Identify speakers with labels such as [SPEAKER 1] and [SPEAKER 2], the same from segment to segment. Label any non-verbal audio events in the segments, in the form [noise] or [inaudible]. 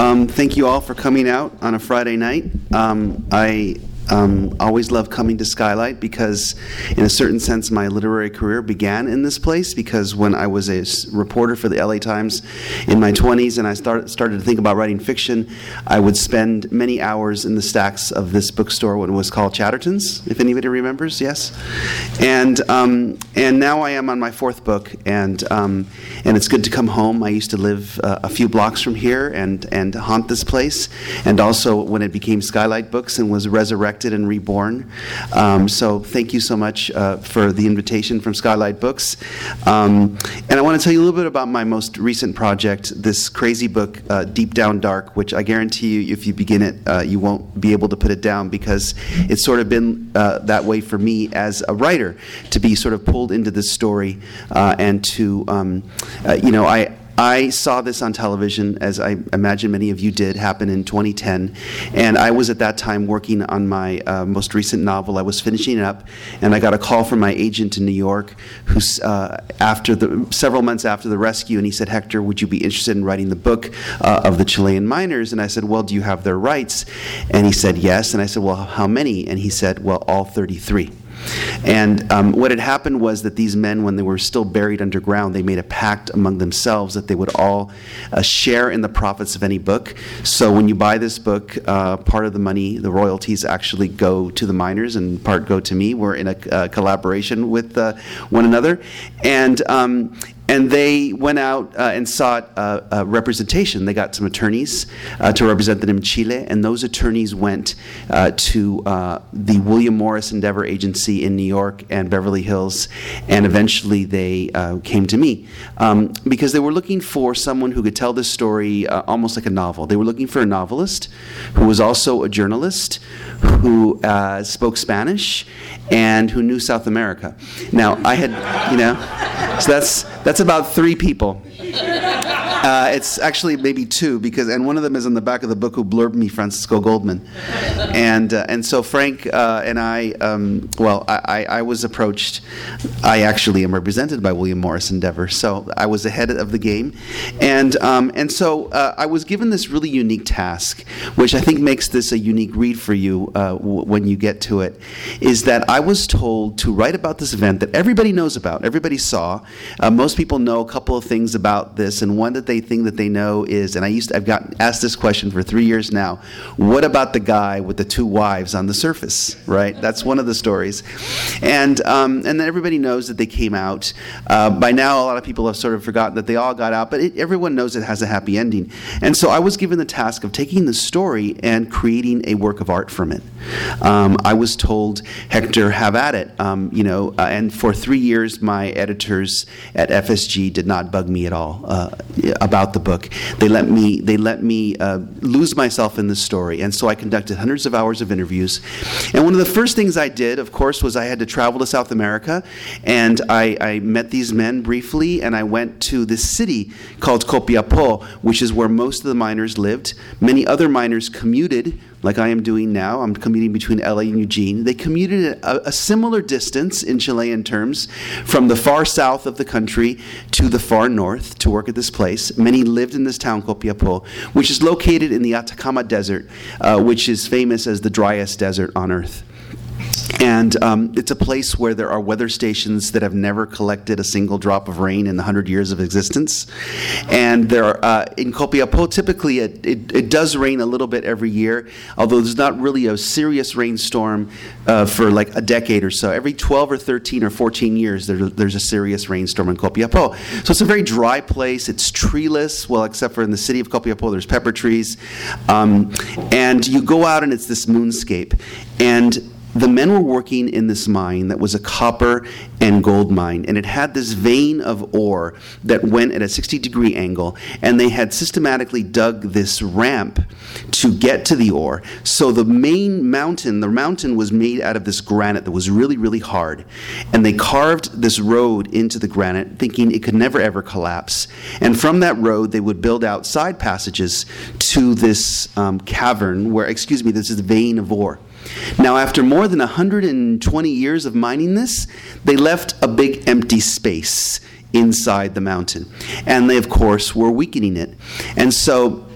[SPEAKER 1] Um, thank you all for coming out on a Friday night. Um, I um, always love coming to Skylight because, in a certain sense, my literary career began in this place. Because when I was a reporter for the LA Times in my 20s and I started, started to think about writing fiction, I would spend many hours in the stacks of this bookstore when it was called Chatterton's, if anybody remembers, yes? And, um, and now I am on my fourth book, and, um, and it's good to come home. I used to live uh, a few blocks from here and, and haunt this place, and also when it became Skylight Books and was resurrected resurrected and reborn. Um, so thank you so much uh, for the invitation from Skylight Books. Um, and I want to tell you a little bit about my most recent project, this crazy book, uh, Deep Down Dark, which I guarantee you, if you begin it, uh, you won't be able to put it down because it's sort of been uh, that way for me as a writer to be sort of pulled into this story uh, and to, um, uh, you know, I. I saw this on television, as I imagine many of you did, happen in 2010. And I was at that time working on my uh, most recent novel. I was finishing it up, and I got a call from my agent in New York, who's uh, after the several months after the rescue, and he said, "Hector, would you be interested in writing the book uh, of the Chilean miners?" And I said, "Well, do you have their rights?" And he said, "Yes." And I said, "Well, how many?" And he said, "Well, all 33." And um, what had happened was that these men, when they were still buried underground, they made a pact among themselves that they would all uh, share in the profits of any book. So when you buy this book, uh, part of the money, the royalties, actually go to the miners and part go to me. We're in a uh, collaboration with uh, one another. And um, and they went out uh, and sought uh, uh, representation. They got some attorneys uh, to represent them in Chile, and those attorneys went uh, to the William Morris Endeavor Agency in New York and Beverly Hills, and eventually they came to me um, because they were looking for someone who could tell this story almost like a novel. They were looking for a novelist who was also a journalist who spoke Spanish and who knew South America. Now, I had, you know, so that's that's about three people. [laughs] Uh, it's actually maybe two because, and one of them is in the back of the book who blurbed me, Francisco Goldman, and uh, and so Frank uh, and I, um, well, I, I, was approached. I actually am represented by William Morris Endeavor, so I was ahead of the game, and um, and so uh, I was given this really unique task, which I think makes this a unique read for you uh, w- when you get to it, is that I was told to write about this event that everybody knows about, everybody saw. Uh, most people know a couple of things about this, and one that they think that they know is, and I used to, I've gotten asked this question for three years now. What about the guy with the two wives on the surface? Right, that's one of the stories, and um, and then everybody knows that they came out. Uh, by now, a lot of people have sort of forgotten that they all got out, but it, everyone knows it has a happy ending. And so I was given the task of taking the story and creating a work of art from it. Um, I was told, Hector, have at it. Um, you know, uh, and for three years, my editors at FSG did not bug me at all uh, about the book. They let me they let me uh, lose myself in the story, and so I conducted hundreds of hours of interviews. And one of the first things I did, of course, was I had to travel to South America, and I, I met these men briefly, and I went to this city called Copiapo, which is where most of the miners lived. Many other miners commuted like I am doing now. I'm commuting between LA and Eugene. They commuted a, a, similar distance in Chilean terms from the far south of the country to the far north to work at this place. Many lived in this town, Copiapo, which is located in the Atacama Desert, uh, which is famous as the driest desert on earth. And um, it's a place where there are weather stations that have never collected a single drop of rain in the 100 years of existence. And there are, uh, in Copiapo, typically it, it, it, does rain a little bit every year, although there's not really a serious rainstorm uh, for like a decade or so. Every 12 or 13 or 14 years, there, there's a serious rainstorm in Copiapo. So it's a very dry place. It's treeless, well, except for in the city of Copiapo, there's pepper trees. Um, and you go out and it's this moonscape. And the men were working in this mine that was a copper and gold mine, and it had this vein of ore that went at a 60 degree angle, and they had systematically dug this ramp to get to the ore. So the main mountain, the mountain was made out of this granite that was really, really hard, and they carved this road into the granite, thinking it could never ever collapse. And from that road, they would build out side passages to this um, cavern, where, excuse me, this is the vein of ore. Now, after more than 120 years of mining this, they left a big empty space inside the mountain. And they, of course, were weakening it. And so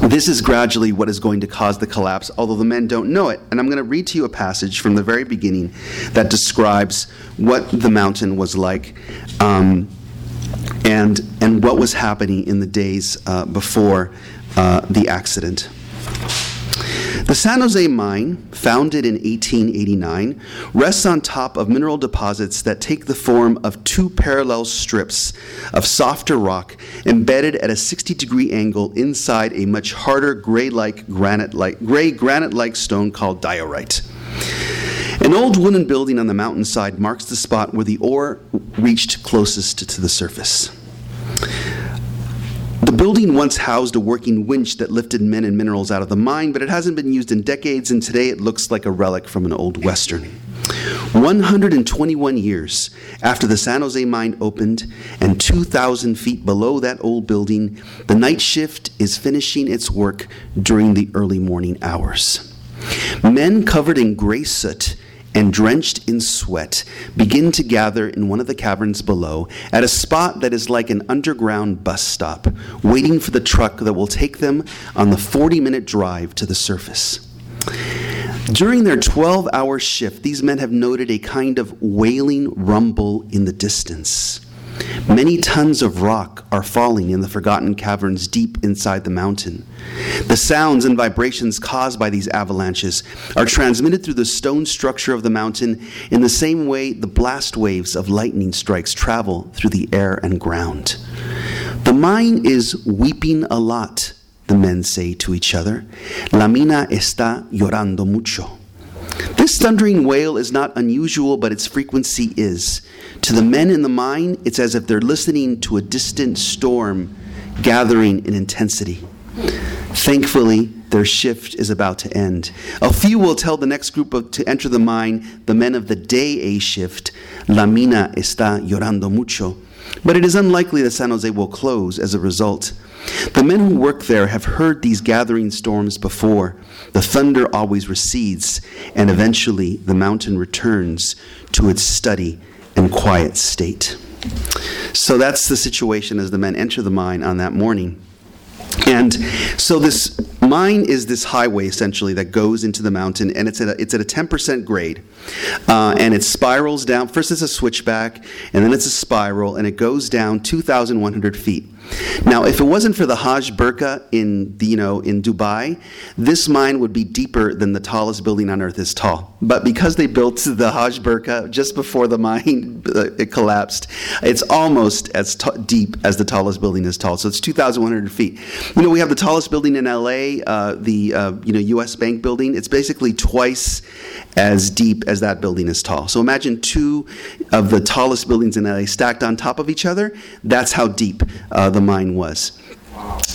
[SPEAKER 1] this is gradually what is going to cause the collapse, although the men don't know it. And I'm going to read to you a passage from the very beginning that describes what the mountain was like um, and, and what was happening in the days uh, before uh, the accident. The San Jose mine, founded in 1889, rests on top of mineral deposits that take the form of two parallel strips of softer rock embedded at a 60 degree angle inside a much harder gray-like granite-like gray granite-like stone called diorite. An old wooden building on the mountainside marks the spot where the ore reached closest to the surface. The building once housed a working winch that lifted men and minerals out of the mine, but it hasn't been used in decades, and today it looks like a relic from an old western. 121 years after the San Jose mine opened, and 2,000 feet below that old building, the night shift is finishing its work during the early morning hours. Men covered in gray soot and drenched in sweat begin to gather in one of the caverns below at a spot that is like an underground bus stop, waiting for the truck that will take them on the 40 minute drive to the surface. During their 12 hour shift, these men have noted a kind of wailing rumble in the distance. Many tons of rock are falling in the forgotten caverns deep inside the mountain. The sounds and vibrations caused by these avalanches are transmitted through the stone structure of the mountain in the same way the blast waves of lightning strikes travel through the air and ground. The mine is weeping a lot, the men say to each other. La mina está llorando mucho. This thundering wail is not unusual, but its frequency is. To the men in the mine, it's as if they're listening to a distant storm gathering in intensity. Thankfully, their shift is about to end. A few will tell the next group of, to enter the mine, the men of the day A shift, La mina está llorando mucho. But it is unlikely that San Jose will close as a result. The men who work there have heard these gathering storms before. The thunder always recedes, and eventually the mountain returns to its steady and quiet state. So that's the situation as the men enter the mine on that morning. And so this mine is this highway essentially that goes into the mountain, and it's at a, it's at a 10% grade, uh, and it spirals down. First, it's a switchback, and then it's a spiral, and it goes down 2,100 feet. Now, if it wasn't for the Hajj Burqa in you know in Dubai, this mine would be deeper than the tallest building on earth is tall. But because they built [laughs] the Hajj Burqa just before the mine uh, it collapsed, it's almost as t- deep as the tallest building is tall. So it's 2,100 feet. You know, we have the tallest building in LA, uh, the uh, you know U.S. Bank building. It's basically twice as deep as that building is tall. So imagine two of the tallest buildings in LA stacked on top of each other. That's how deep uh, the mine was.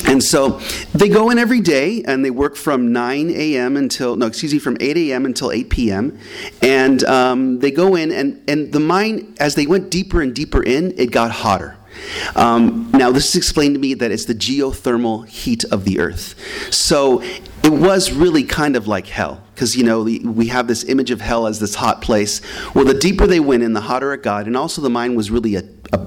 [SPEAKER 1] And so they go in every day and they work from 9 a.m. until, no, excuse me, from 8 a.m. until 8 p.m. And um, they go in, and, and the mine, as they went deeper and deeper in, it got hotter. Um, now, this is explained to me that it's the geothermal heat of the earth. So it was really kind of like hell because you know we have this image of hell as this hot place well the deeper they went in the hotter it got and also the mine was really a,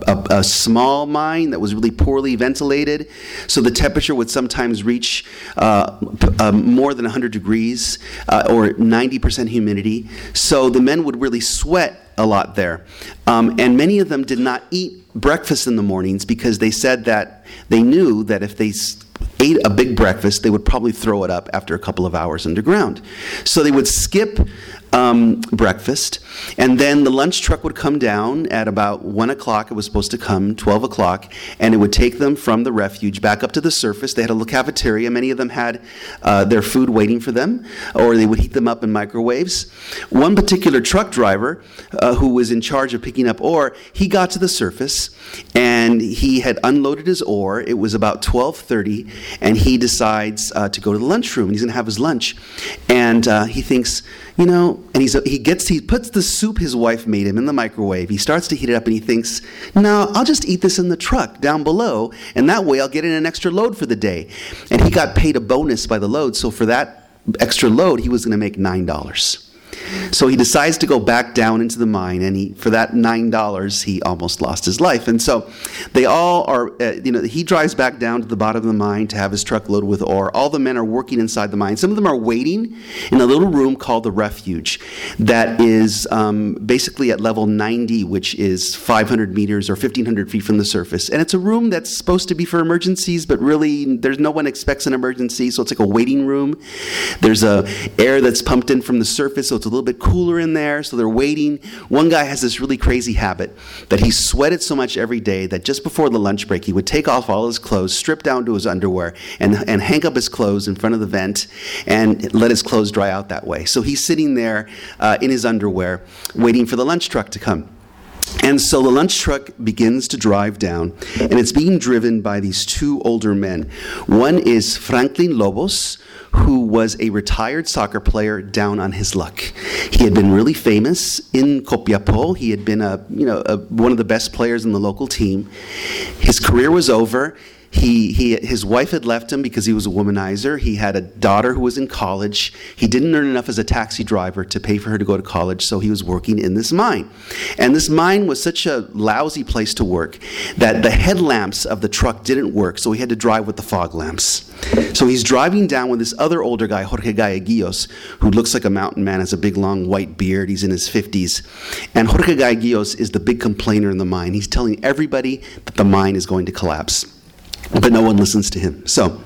[SPEAKER 1] a, a, small mine that was really poorly ventilated. So the temperature would sometimes reach uh, uh, more than 100 degrees uh, or 90% humidity. So the men would really sweat a lot there. Um, and many of them did not eat breakfast in the mornings because they said that they knew that if they ate a big breakfast, they would probably throw it up after a couple of hours underground. So they would skip um, breakfast, and then the lunch truck would come down at about 1 o'clock. It was supposed to come, 12 o'clock, and it would take them from the refuge back up to the surface. They had a little cafeteria. Many of them had uh, their food waiting for them, or they would heat them up in microwaves. One particular truck driver uh, who was in charge of picking up ore, he got to the surface and he had unloaded his ore. It was about 12:30, and he decides uh, to go to the lunchroom. He's going to have his lunch, and uh, he thinks, you know, and he's he gets he puts the soup his wife made him in the microwave. He starts to heat it up, and he thinks, no, I'll just eat this in the truck down below, and that way I'll get in an extra load for the day. And he got paid a bonus by the load, so for that extra load, he was going to make nine dollars. So he decides to go back down into the mine, and he, for that nine dollars, he almost lost his life. And so they all are, uh, you know, he drives back down to the bottom of the mine to have his truck loaded with ore. All the men are working inside the mine. Some of them are waiting in a little room called the refuge, that is um, basically at level 90, which is 500 meters or 1,500 feet from the surface. And it's a room that's supposed to be for emergencies, but really, there's no one expects an emergency, so it's like a waiting room. There's a air that's pumped in from the surface, so it's a little bit cooler in there, so they're waiting. One guy has this really crazy habit that he sweated so much every day that just before the lunch break, he would take off all his clothes, strip down to his underwear, and, and hang up his clothes in front of the vent and let his clothes dry out that way. So he's sitting there uh, in his underwear, waiting for the lunch truck to come. And so the lunch truck begins to drive down, and it's being driven by these two older men. One is Franklin Lobos, who was a retired soccer player down on his luck. He had been really famous in Copiapó. He had been a, you know, a, one of the best players in the local team. His career was over. He, he, his wife had left him because he was a womanizer. He had a daughter who was in college. He didn't earn enough as a taxi driver to pay for her to go to college, so he was working in this mine. And this mine was such a lousy place to work that the headlamps of the truck didn't work, so he had to drive with the fog lamps. So he's driving down with this other older guy, Jorge Galleguillos, who looks like a mountain man, has a big long white beard. He's in his 50s. And Jorge Galleguillos is the big complainer in the mine. He's telling everybody that the mine is going to collapse but no one listens to him. So,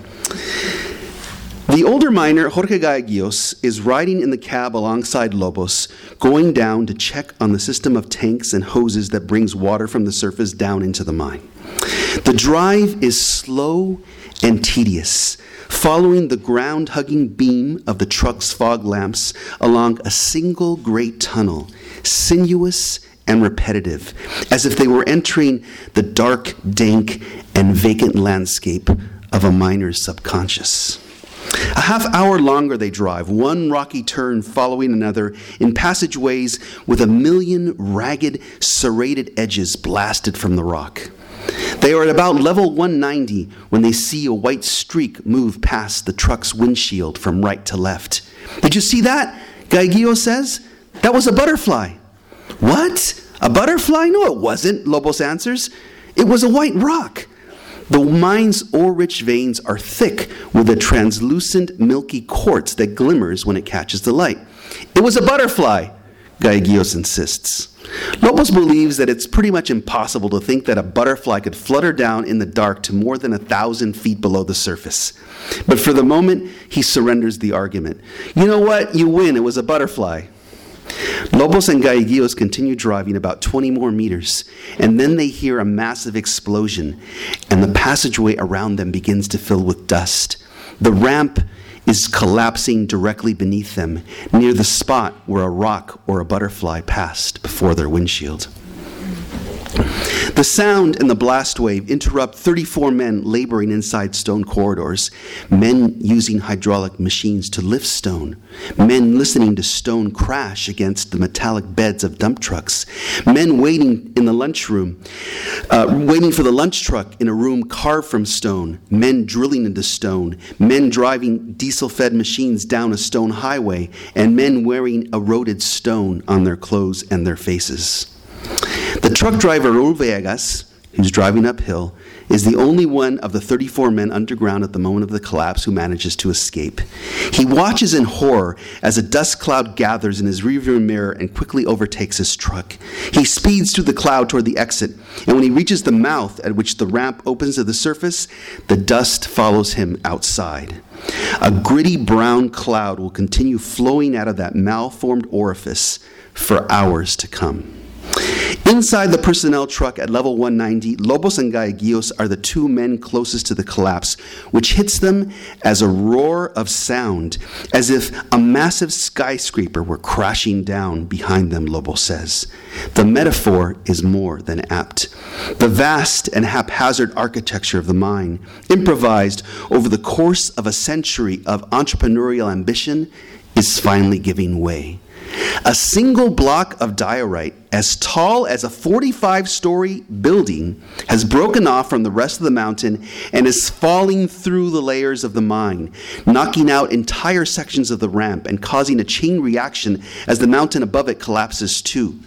[SPEAKER 1] the older miner, Jorge Galleguillos, is riding in the cab alongside Lobos, going down to check on the system of tanks and hoses that brings water from the surface down into the mine. The drive is slow and tedious, following the ground hugging beam of the truck's fog lamps along a single great tunnel, sinuous and repetitive, as if they were entering the dark, dank, and vacant landscape of a miner's subconscious. A half hour longer they drive, one rocky turn following another, in passageways with a million ragged, serrated edges blasted from the rock. They are at about level 190 when they see a white streak move past the truck's windshield from right to left. Did you see that? Galleguillos says. That was a butterfly. What? A butterfly? No, it wasn't, Lobos answers. It was a white rock. The mine's ore rich veins are thick with a translucent milky quartz that glimmers when it catches the light. It was a butterfly, Galleguillos insists. Lobos believes that it's pretty much impossible to think that a butterfly could flutter down in the dark to more than a thousand feet below the surface. But for the moment, he surrenders the argument. You know what? You win. It was a butterfly. Lobos and Galleguillos continue driving about 20 more meters, and then they hear a massive explosion, and the passageway around them begins to fill with dust. The ramp is collapsing directly beneath them, near the spot where a rock or a butterfly passed before their windshield. The sound and the blast wave interrupt 34 men laboring inside stone corridors, men using hydraulic machines to lift stone, men listening to stone crash against the metallic beds of dump trucks, men waiting in the lunchroom, uh, waiting for the lunch truck in a room carved from stone, men drilling into stone, men driving diesel fed machines down a stone highway, and men wearing eroded stone on their clothes and their faces. The truck driver, Raul who's driving uphill, is the only one of the 34 men underground at the moment of the collapse who manages to escape. He watches in horror as a dust cloud gathers in his rearview mirror and quickly overtakes his truck. He speeds through the cloud toward the exit, and when he reaches the mouth at which the ramp opens to the surface, the dust follows him outside. A gritty brown cloud will continue flowing out of that malformed orifice for hours to come. Inside the personnel truck at level 190, Lobos and Galleguillos are the two men closest to the collapse, which hits them as a roar of sound, as if a massive skyscraper were crashing down behind them, Lobos says. The metaphor is more than apt. The vast and haphazard architecture of the mine, improvised over the course of a century of entrepreneurial ambition, is finally giving way. A single block of diorite, as tall as a 45 story building, has broken off from the rest of the mountain and is falling through the layers of the mine, knocking out entire sections of the ramp and causing a chain reaction as the mountain above it collapses too.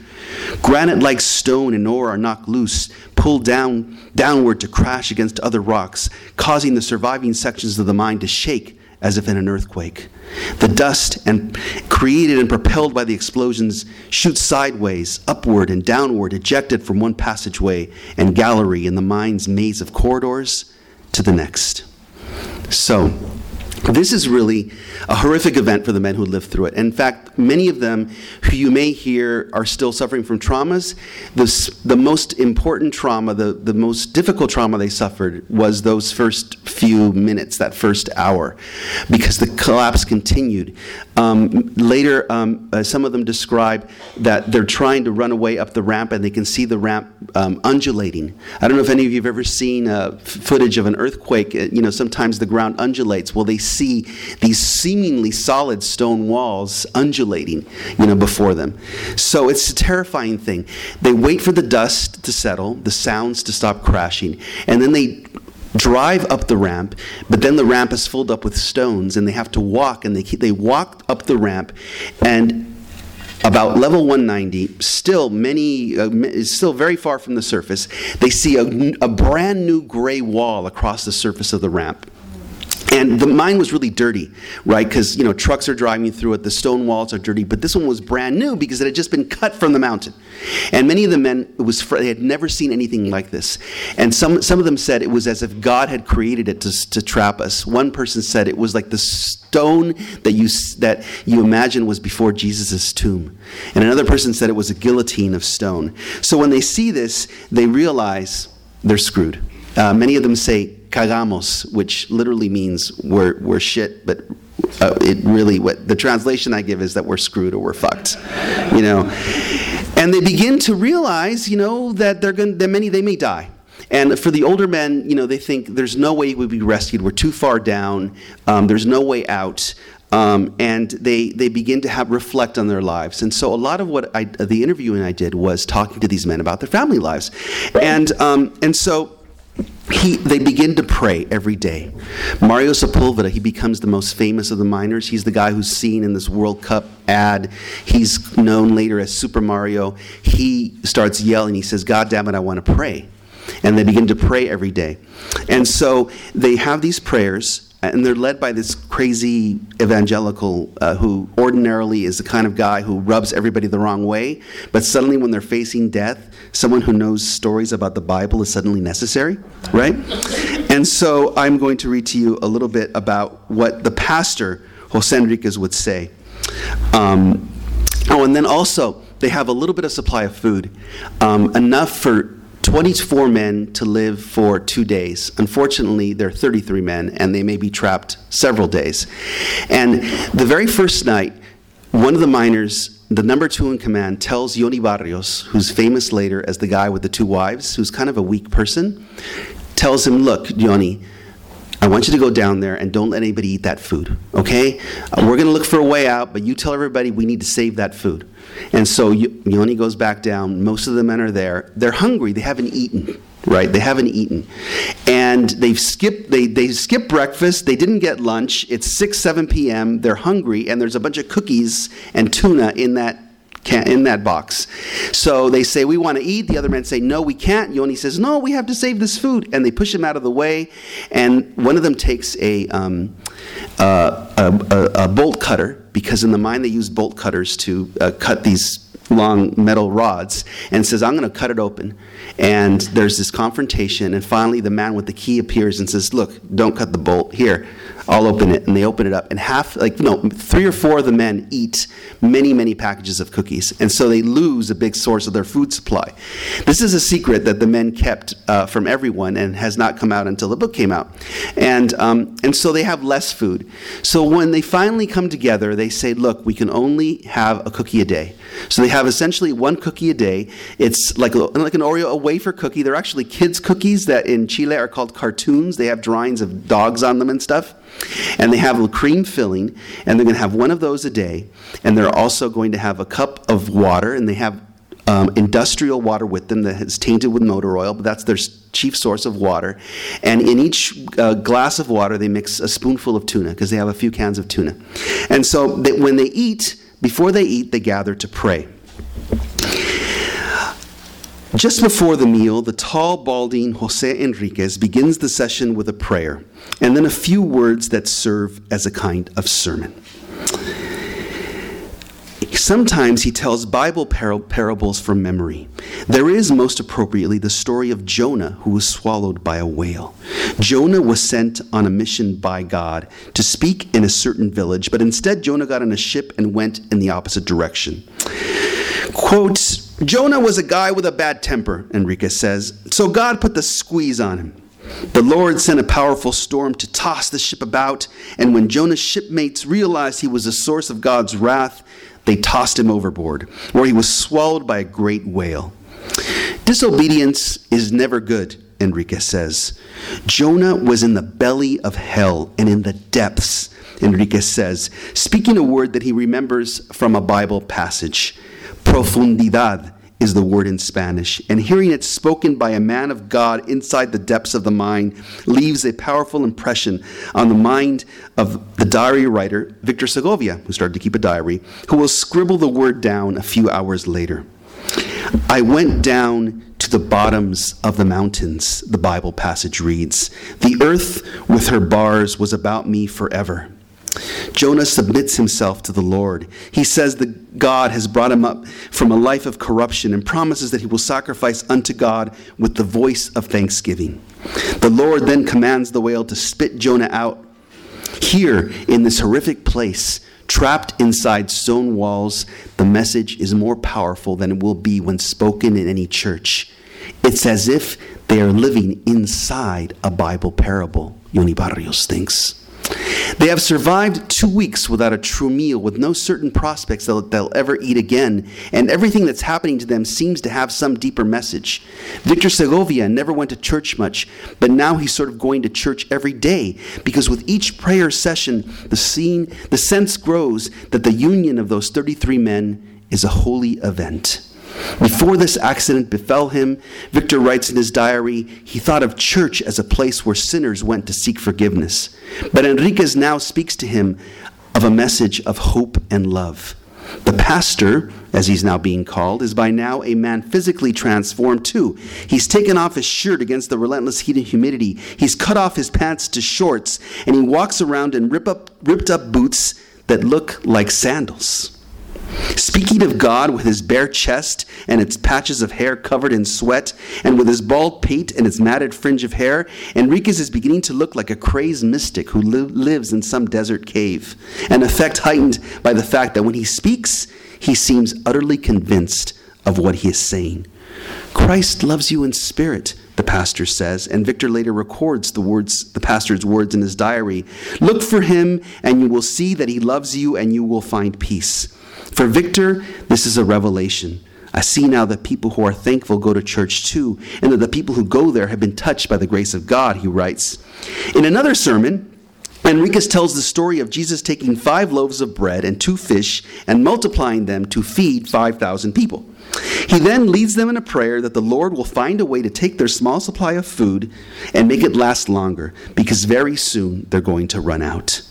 [SPEAKER 1] Granite like stone and ore are knocked loose, pulled down downward to crash against other rocks, causing the surviving sections of the mine to shake as if in an earthquake. The dust and created and propelled by the explosions shoots sideways, upward and downward, ejected from one passageway and gallery in the mine's maze of corridors to the next. So, this is really a horrific event for the men who lived through it. In fact, many of them who you may hear are still suffering from traumas. The, the most important trauma, the, the most difficult trauma they suffered was those first few minutes, that first hour, because the collapse continued. Um, later, um, uh, some of them describe that they're trying to run away up the ramp and they can see the ramp um, undulating. I don't know if any of you have ever seen uh, footage of an earthquake. Uh, you know, sometimes the ground undulates. Well, they see these seemingly solid stone walls undulating, you know, before them. So it's a terrifying thing. They wait for the dust to settle, the sounds to stop crashing, and then they drive up the ramp, but then the ramp is filled up with stones and they have to walk and they keep, they walk up the ramp and about level 190, still many, uh, still very far from the surface, they see a, a brand new gray wall across the surface of the ramp. And the mine was really dirty, right? Because you know trucks are driving through it, the stone walls are dirty. But this one was brand new because it had just been cut from the mountain. And many of the men it was they had never seen anything like this. And some some of them said it was as if God had created it to, to trap us. One person said it was like the stone that you that you imagine was before Jesus' tomb. And another person said it was a guillotine of stone. So when they see this, they realize they're screwed. Uh, many of them say cagamos, which literally means we're, we're shit, but uh, it really, what the translation I give is that we're screwed or we're fucked, you know. And they begin to realize, you know, that they're going, that many they may die. And for the older men, you know, they think there's no way we'll be rescued. We're too far down. Um, there's no way out. Um, and they, they begin to have reflect on their lives. And so a lot of what I, the interviewing I did was talking to these men about their family lives. And, um, and so he, they begin to pray every day. Mario Sepulveda, he becomes the most famous of the miners. He's the guy who's seen in this World Cup ad. He's known later as Super Mario. He starts yelling, he says, God damn it, I want to pray. And they begin to pray every day. And so they have these prayers, and they're led by this crazy evangelical uh, who ordinarily is the kind of guy who rubs everybody the wrong way, but suddenly when they're facing death, someone who knows stories about the Bible is suddenly necessary, right? And so I'm going to read to you a little bit about what the pastor, Jose Enriquez, would say. Um, oh, and then also, they have a little bit of supply of food, um, enough for 24 men to live for two days. Unfortunately, there are 33 men, and they may be trapped several days. And the very first night, one of the miners, the number two in command, tells Yoni Barrios, who's famous later as the guy with the two wives, who's kind of a weak person, tells him, Look, Yoni, I want you to go down there and don't let anybody eat that food, okay? Uh, we're to look for a way out, but you tell everybody we need to save that food. And so Yoni goes back down. Most of the men are there. They're hungry. They haven't eaten, right? They haven't eaten. And they've skipped, they, they skipped breakfast. They didn't get lunch. It's 6, 7 p.m. They're hungry, and there's a bunch of cookies and tuna in that can, in that box. So they say, We want to eat. The other men say, No, we can't. Yoni says, No, we have to save this food. And they push him out of the way. And one of them takes a, um, uh, a, a, a, bolt cutter, because in the mine they use bolt cutters to uh, cut these long metal rods and says, I'm going to cut it open. And there's this confrontation. And finally, the man with the key appears and says, Look, don't cut the bolt. Here, I'll open it. And they open it up. And half, like, no, three or four of the men eat many, many packages of cookies. And so they lose a big source of their food supply. This is a secret that the men kept uh, from everyone and has not come out until the book came out. And, um, and so they have less food. So when they finally come together, they say, Look, we can only have a cookie a day. So they have essentially one cookie a day. It's like, like an Oreo, a wafer cookie. They're actually kids' cookies that in Chile are called cartoons. They have drawings of dogs on them and stuff. And they have a cream filling, and they're going to have one of those a day. And they're also going to have a cup of water, and they have um, industrial water with them that is tainted with motor oil, but that's their chief source of water. And in each uh, glass of water, they mix a spoonful of tuna because they have a few cans of tuna. And so they, when they eat, before they eat, they gather to pray. Just before the meal, the tall, balding Jose Enriquez begins the session with a prayer and then a few words that serve as a kind of sermon. Sometimes he tells Bible par- parables from memory. There is, most appropriately, the story of Jonah who was swallowed by a whale. Jonah was sent on a mission by God to speak in a certain village, but instead Jonah got on a ship and went in the opposite direction. Quote, Jonah was a guy with a bad temper, Enriquez says, so God put the squeeze on him. The Lord sent a powerful storm to toss the ship about, and when Jonah's shipmates realized he was the source of God's wrath, they tossed him overboard, where he was swallowed by a great whale. Disobedience is never good, Enriquez says. Jonah was in the belly of hell and in the depths, Enriquez says, speaking a word that he remembers from a Bible passage profundidad is the word in Spanish, and hearing it spoken by a man of God inside the depths of the mind leaves a powerful impression on the mind of the diary writer Victor Segovia, who started to keep a diary, who will scribble the word down a few hours later. I went down to the bottoms of the mountains, the Bible passage reads. The earth with her bars was about me forever. Jonah submits himself to the Lord. He says that God has brought him up from a life of corruption and promises that he will sacrifice unto God with the voice of thanksgiving. The Lord then commands the whale to spit Jonah out. Here, in this horrific place, trapped inside stone walls, the message is more powerful than it will be when spoken in any church. It's as if they are living inside a Bible parable, Yoni Barrios thinks. They have survived two weeks without a true meal, with no certain prospects that they'll ever eat again, and everything that's happening to them seems to have some deeper message. Victor Segovia never went to church much, but now he's sort of going to church every day because with each prayer session, the scene, the sense grows that the union of those 33 men is a holy event. Before this accident befell him, Victor writes in his diary, he thought of church as a place where sinners went to seek forgiveness. But Enriquez now speaks to him of a message of hope and love. The pastor, as he's now being called, is by now a man physically transformed too. He's taken off his shirt against the relentless heat and humidity. He's cut off his pants to shorts, and he walks around in rip up, ripped up boots that look like sandals. Speaking of God with his bare chest and its patches of hair covered in sweat, and with his bald pate and its matted fringe of hair, Enriquez is beginning to look like a crazed mystic who li- lives in some desert cave, an effect heightened by the fact that when he speaks, he seems utterly convinced of what he is saying. Christ loves you in spirit, the pastor says, and Victor later records the words, the pastor's words in his diary. Look for him, and you will see that he loves you, and you will find peace. For Victor, this is a revelation. I see now that people who are thankful go to church too, and that the people who go there have been touched by the grace of God, he writes. In another sermon, Enriquez tells the story of Jesus taking five loaves of bread and two fish and multiplying them to feed 5,000 people. He then leads them in a prayer that the Lord will find a way to take their small supply of food and make it last longer, because very soon they're going to run out.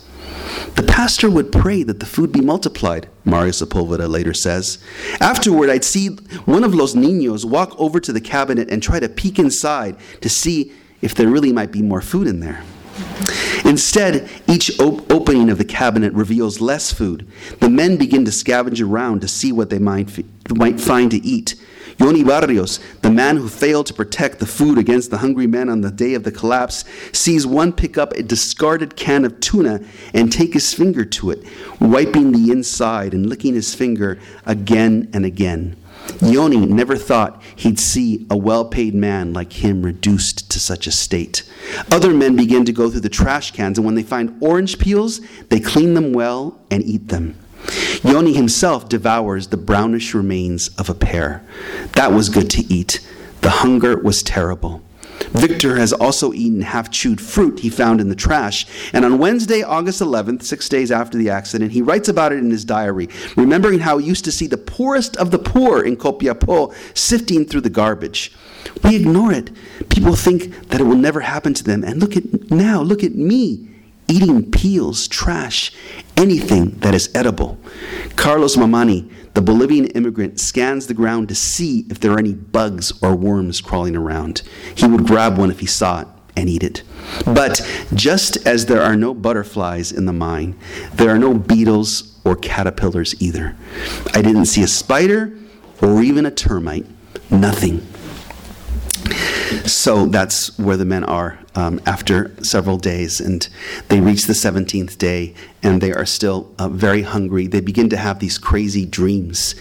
[SPEAKER 1] Pastor would pray that the food be multiplied, Mario Sepulveda later says. Afterward, I'd see one of Los Niños walk over to the cabinet and try to peek inside to see if there really might be more food in there. Instead, each op- opening of the cabinet reveals less food. The men begin to scavenge around to see what they might, f- might find to eat. Yoni Barrios, the man who failed to protect the food against the hungry men on the day of the collapse, sees one pick up a discarded can of tuna and take his finger to it, wiping the inside and licking his finger again and again. Yoni never thought he'd see a well paid man like him reduced to such a state. Other men begin to go through the trash cans, and when they find orange peels, they clean them well and eat them. Yoni himself devours the brownish remains of a pear. That was good to eat. The hunger was terrible. Victor has also eaten half chewed fruit he found in the trash. And on Wednesday, August 11th, six days after the accident, he writes about it in his diary, remembering how he used to see the poorest of the poor in Copiapó sifting through the garbage. We ignore it. People think that it will never happen to them. And look at now, look at me eating peels, trash, anything that is edible. Carlos Mamani, the Bolivian immigrant, scans the ground to see if there are any bugs or worms crawling around. He would grab one if he saw it and eat it. But just as there are no butterflies in the mine, there are no beetles or caterpillars either. I didn't see a spider or even a termite. Nothing. So that's where the men are um, after several days. And they reach the 17th day and they are still uh, very hungry. They begin to have these crazy dreams.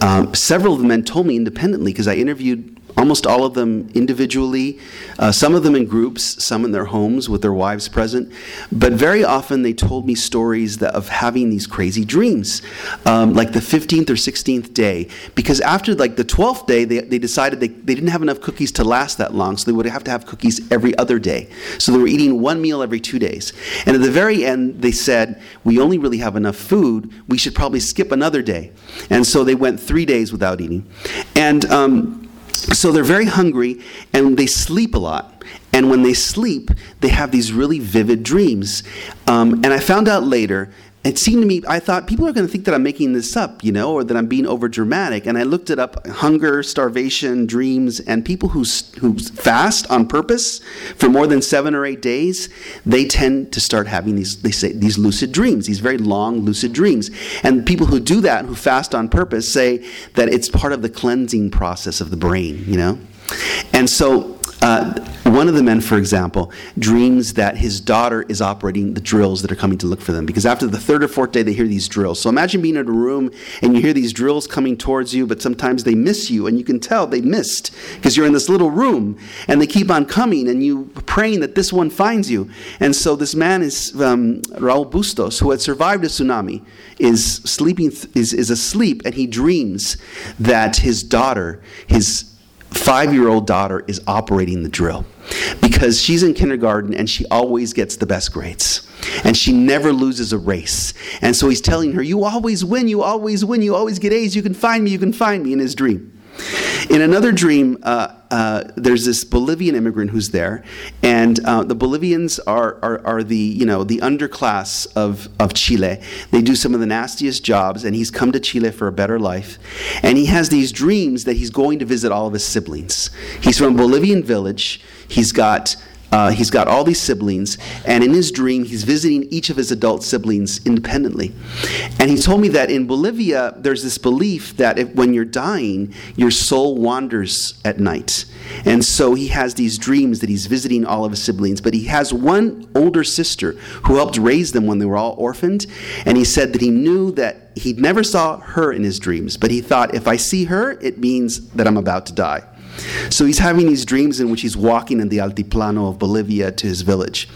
[SPEAKER 1] Um, several of the men told me independently, because I interviewed almost all of them individually, uh, some of them in groups, some in their homes with their wives present. But very often they told me stories that, of having these crazy dreams, um, like the 15th or 16th day. Because after like the 12th day, they, they decided they, they didn't have enough cookies to last that long, so they would have to have cookies every other day. So they were eating one meal every two days. And at the very end, they said, We only really have enough food, we should probably skip another day. And so they went three days without eating. And um, so they're very hungry and they sleep a lot. And when they sleep, they have these really vivid dreams. Um, and I found out later, it seemed to me, I thought people are going to think that I'm making this up, you know, or that I'm being over dramatic. And I looked it up hunger, starvation, dreams, and people who, who fast on purpose for more than seven or eight days, they tend to start having these, they say, these lucid dreams, these very long lucid dreams. And people who do that, who fast on purpose, say that it's part of the cleansing process of the brain, you know? And so uh, one of the men, for example, dreams that his daughter is operating the drills that are coming to look for them. Because after the third or fourth day, they hear these drills. So imagine being in a room and you hear these drills coming towards you, but sometimes they miss you, and you can tell they missed because you're in this little room and they keep on coming, and you're praying that this one finds you. And so this man is um, Raul Bustos, who had survived a tsunami, is sleeping, is, is asleep, and he dreams that his daughter, his five year old daughter is operating the drill because she's in kindergarten and she always gets the best grades and she never loses a race. And so he's telling her, You always win, you always win, you always get A's, you can find me, you can find me in his dream. In another dream, uh, uh, there's this Bolivian immigrant who's there, and uh, the Bolivians are, are, are, the you know the underclass of, of Chile. They do some of the nastiest jobs, and he's come to Chile for a better life. And he has these dreams that he's going to visit all of his siblings. He's from a Bolivian village. He's got uh, he's got all these siblings, and in his dream, he's visiting each of his adult siblings independently. And he told me that in Bolivia, there's this belief that if, when you're dying, your soul wanders at night. And so he has these dreams that he's visiting all of his siblings. But he has one older sister who helped raise them when they were all orphaned. And he said that he knew that he never saw her in his dreams, but he thought, if I see her, it means that I'm about to die. So he's having these dreams in which he's walking in the altiplano of Bolivia to his village.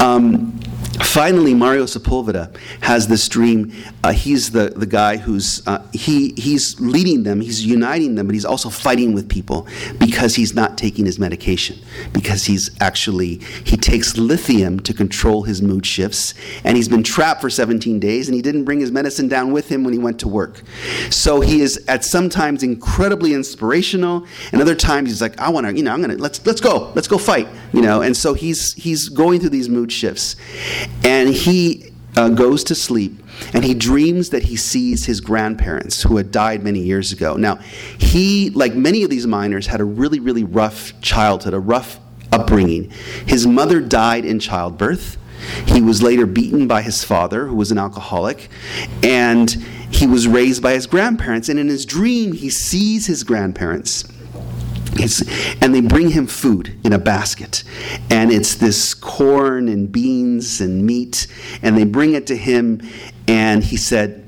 [SPEAKER 1] Um, finally, Mario Sepulveda has this dream. Uh, he's the, the guy who's uh, he he's leading them, he's uniting them, but he's also fighting with people because he's not taking his medication. Because he's actually he takes lithium to control his mood shifts, and he's been trapped for 17 days, and he didn't bring his medicine down with him when he went to work. So he is at sometimes incredibly inspirational, and other times he's like, I want to, you know, I'm gonna let's let's go, let's go fight, you know. And so he's he's going through these mood shifts. And he uh, goes to sleep and he dreams that he sees his grandparents who had died many years ago. Now, he, like many of these miners, had a really, really rough childhood, a rough upbringing. His mother died in childbirth. He was later beaten by his father, who was an alcoholic, and he was raised by his grandparents. And in his dream, he sees his grandparents it's, and they bring him food in a basket. And it's this corn and beans and meat. And they bring it to him. And he said,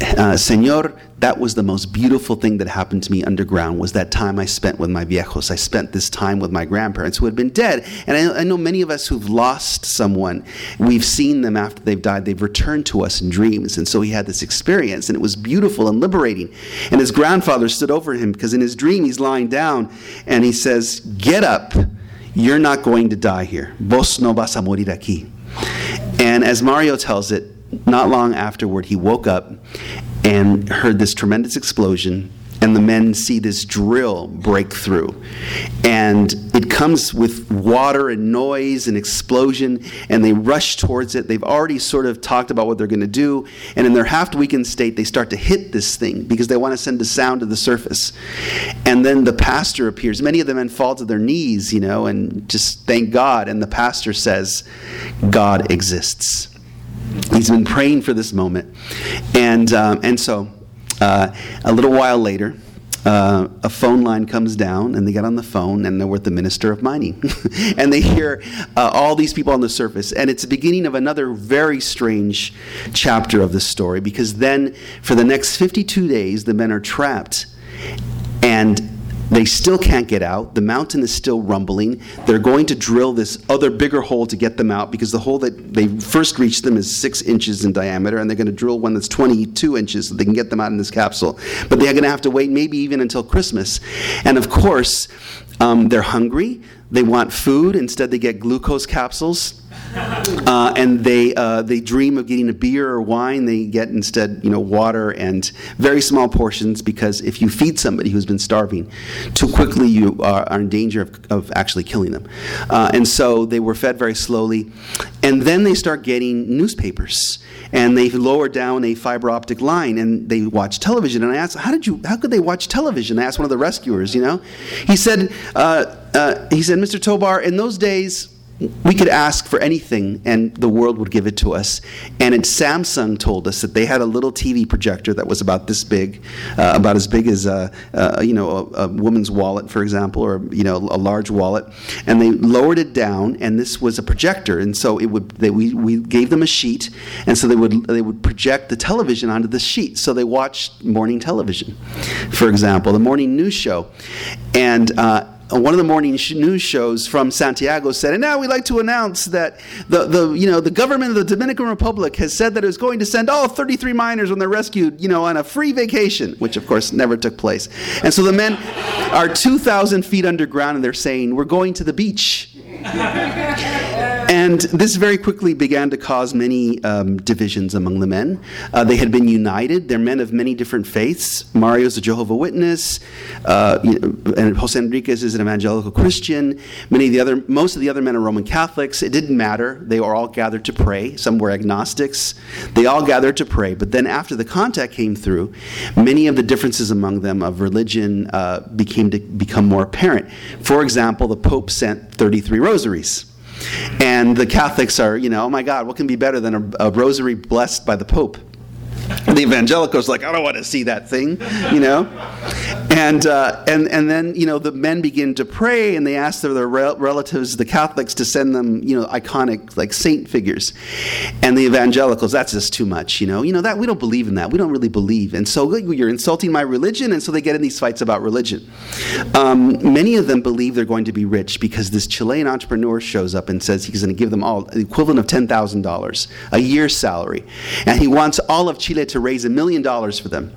[SPEAKER 1] uh, Senor, that was the most beautiful thing that happened to me underground was that time I spent with my viejos. I spent this time with my grandparents who had been dead. And I, I, know many of us who've lost someone, we've seen them after they've died. They've returned to us in dreams. And so he had this experience, and it was beautiful and liberating. And his grandfather stood over him because in his dream he's lying down and he says, Get up. You're not going to die here. Vos no vas a morir aquí. And as Mario tells it, not long afterward, he woke up and heard this tremendous explosion and the men see this drill break through. And it comes with water and noise and explosion, and they rush towards it. They've already sort of talked about what they're going to do, and in their half weakened state, they start to hit this thing because they want to send a sound to the surface. And then the pastor appears. Many of the men fall to their knees, you know, and just thank God. And the pastor says, God exists. He's been praying for this moment. And, um, and so, uh, a little while later, uh, a phone line comes down, and they get on the phone, and they're with the minister of mining. [laughs] and they hear uh, all these people on the surface. And it's the beginning of another very strange chapter of the story, because then, for the next 52 days, the men are trapped. And they still can't get out. The mountain is still rumbling. They're going to drill this other bigger hole to get them out because the hole that they first reached them is six inches in diameter, and they're going to drill one that's 22 inches so they can get them out in this capsule. But they're going to have to wait maybe even until Christmas. And of course, um, they're hungry. They want food. Instead, they get glucose capsules uh, and they uh, they dream of getting a beer or wine. They get instead, you know, water and very small portions because if you feed somebody who's been starving too quickly, you are, are in danger of, of actually killing them. Uh, and so they were fed very slowly, and then they start getting newspapers and they lower down a fiber optic line and they watch television. And I asked, how did you? How could they watch television? I asked one of the rescuers. You know, he said. Uh, uh, he said, Mr. Tobar, in those days we could ask for anything and the world would give it to us. And Samsung told us that they had a little TV projector that was about this big, uh, about as big as a, uh, you know a, a, woman's wallet, for example, or you know a large wallet. And they lowered it down, and this was a projector. And so it would they, we, we gave them a sheet, and so they would they would project the television onto the sheet. So they watched morning television, for example, the morning news show, and. Uh, uh, one of the morning news shows from Santiago said, and now we'd like to announce that the, the, you know, the government of the Dominican Republic has said that it was going to send all 33 miners when they're rescued, you know, on a free vacation, which of course never took place. And so the men are 2,000 feet underground and they're saying, we're going to the beach. [laughs] And this very quickly began to cause many um, divisions among the men. Uh, they had been united. They're men of many different faiths. Mario's a Jehovah Witness, uh, and Jose Henriquez is an evangelical Christian. Many of the other, most of the other men are Roman Catholics. It didn't matter. They were all gathered to pray. Some were agnostics. They all gathered to pray. But then after the contact came through, many of the differences among them of religion uh, became to become more apparent. For example, the Pope sent 33 rosaries. And the Catholics are, you know, oh my God, what can be better than a, a rosary blessed by the Pope? The evangelicals like i don't want to see that thing you know? And uh, and and then you know the men begin to pray and they ask their, their relatives the catholics to send them you know iconic like saint figures. And the evangelicals that's just too much you know? You know that we don't believe in that. We don't really believe. And so you're insulting my religion and so they get in these fights about religion. Um, many of them believe they're going to be rich because this chilean entrepreneur shows up and says he's going to give them all the equivalent of $10000 a year's salary. And he wants all of chile to raise a million dollars for them,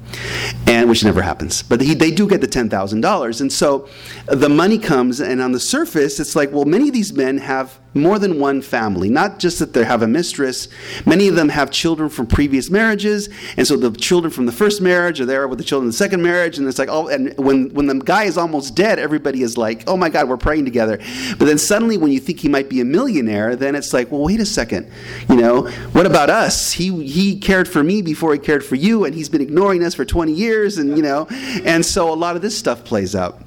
[SPEAKER 1] and which never happens. But he, they do get the $10,000. And so the money comes, and on the surface, it's like, well, many of these men have more than one family. Not just that they have a mistress, many of them have children from previous marriages, and so the children from the first marriage are there with the children of the second marriage, and it's like, oh, and when, when the guy is almost dead, everybody is like, oh my God, we're praying together. But then suddenly, when you think he might be a millionaire, then it's like, well, wait a second, you know, what about us? He, he cared for me before he cared for you, and he's been ignoring us for 20 years, and, you know, and so a lot of this stuff plays out.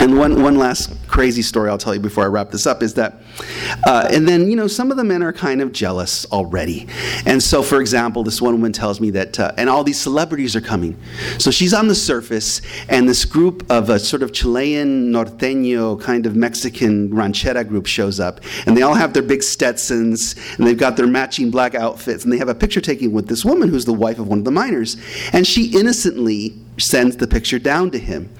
[SPEAKER 1] And one, one last crazy story I'll tell you before I wrap this up is that, uh, and then, you know, some of the men are kind of jealous already. And so, for example, this one woman tells me that, uh, and all these celebrities are coming. So she's on the surface, and this group of a sort of Chilean, norteño, kind of Mexican ranchera group shows up. And they all have their big Stetsons, and they've got their matching black outfits, and they have a picture taking with this woman who's the wife of one of the miners. And she innocently sends the picture down to him.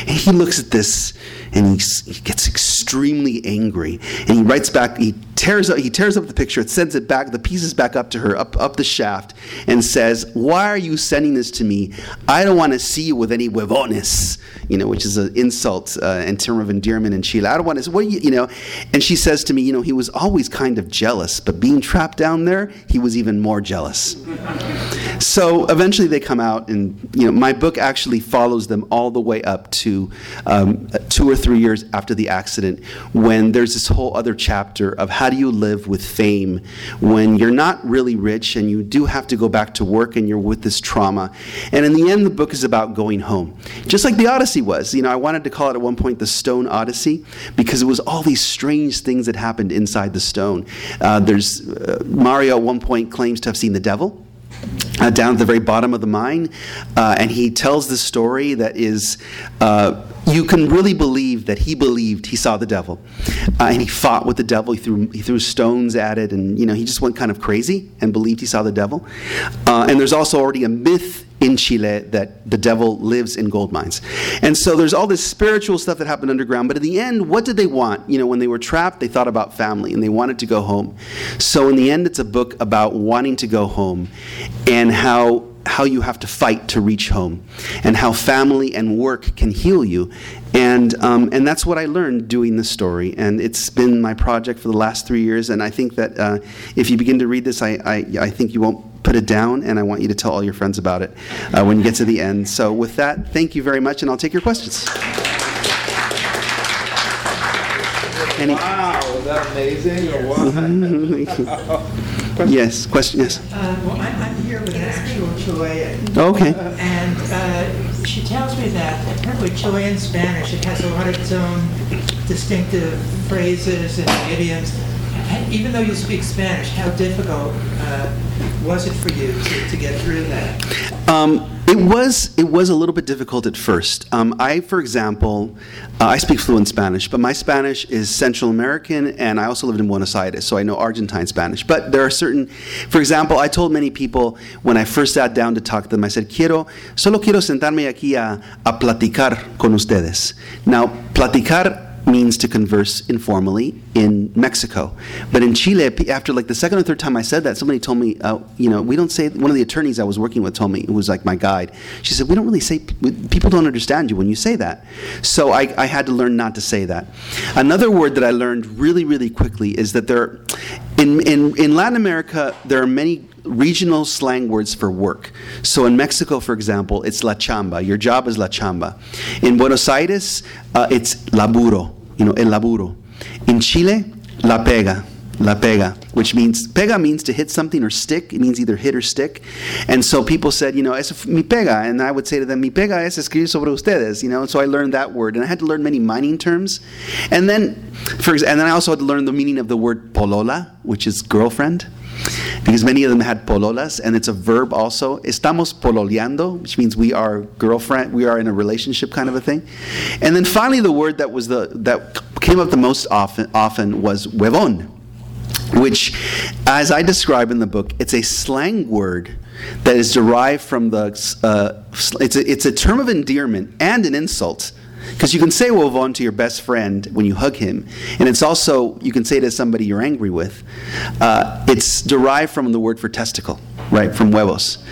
[SPEAKER 1] And he looks at this and he, gets extremely angry. And he writes back, he tears up, he tears up the picture, sends it back, the pieces back up to her, up, up the shaft, and says, Why are you sending this to me? I don't want to see you with any huevones, you know, which is an insult uh, in term of endearment in Chile. I don't want to, what you, you know? And she says to me, You know, he was always kind of jealous, but being trapped down there, he was even more jealous. so eventually they come out, and, you know, my book actually follows them all the way up to um, two or three years after the accident when there's this whole other chapter of how do you live with fame when you're not really rich and you do have to go back to work and you're with this trauma. And in the end, the book is about going home. Just like the Odyssey was. You know, I wanted to call it at one point the Stone Odyssey because it was all these strange things that happened inside the stone. Uh, there's uh, Mario at one point claims to have seen the devil. Uh, down at the very bottom of the mine, uh, and he tells the story that is uh, you can really believe that he believed he saw the devil, uh, and he fought with the devil. He threw he threw stones at it, and you know he just went kind of crazy and believed he saw the devil. Uh, and there's also already a myth in Chile that the devil lives in gold mines. And so there's all this spiritual stuff that happened underground, but in the end, what did they want? You know, when they were trapped, they thought about family and they wanted to go home. So in the end, it's a book about wanting to go home and how how you have to fight to reach home, and how family and work can heal you. And, um, and that's what I learned doing this story. And it's been my project for the last three years. And I think that uh, if you begin to read this, I, I, I think you won't put it down, and I want you to tell all your friends about it uh, when you get to the end. So, with that, thank you very much, and I'll take your questions.
[SPEAKER 2] Any? Wow, is that amazing or what? [laughs] [laughs]
[SPEAKER 1] Yes, question, yes.
[SPEAKER 3] Uh, well, I'm, I'm here with an actual Chilean.
[SPEAKER 1] Okay.
[SPEAKER 3] And uh, she tells me that apparently Chilean Spanish, it has a lot of its own distinctive phrases and idioms. Even though you speak Spanish, how difficult uh, was it for you to, to get through that?
[SPEAKER 1] Um, it was it was a little bit difficult at first. Um, I, for example, uh, I speak fluent Spanish, but my Spanish is Central American, and I also lived in Buenos Aires, so I know Argentine Spanish. But there are certain, for example, I told many people when I first sat down to talk to them, I said, "Quiero, solo quiero sentarme aquí a, a platicar con ustedes." Now, platicar means to converse informally in Mexico. But in Chile, after like the second or third time I said that, somebody told me, uh, you know, we don't say, one of the attorneys I was working with told me, who was like my guide, she said, we don't really say, people don't understand you when you say that. So I, I had to learn not to say that. Another word that I learned really, really quickly is that there, in, in, in Latin America, there are many regional slang words for work. So in Mexico, for example, it's la chamba. Your job is la chamba. In Buenos Aires, uh, it's laburo, you know, el laburo. In Chile, la pega. La pega, which means pega means to hit something or stick. It means either hit or stick. And so people said, you know, es mi pega, and I would say to them, mi pega es escribir sobre ustedes. You know, and so I learned that word, and I had to learn many mining terms. And then, for and then I also had to learn the meaning of the word polola, which is girlfriend because many of them had pololas, and it's a verb also. Estamos pololeando, which means we are girlfriend, we are in a relationship kind of a thing. And then finally, the word that was the that came up the most often often was huevón, which, as I describe in the book, it's a slang word that is derived from the. Uh, it's a, it's a term of endearment and an insult because you can say huevón to your best friend when you hug him, and it's also, you can say to somebody you're angry with. Uh, it's derived from the word for testicle, right, from huevos,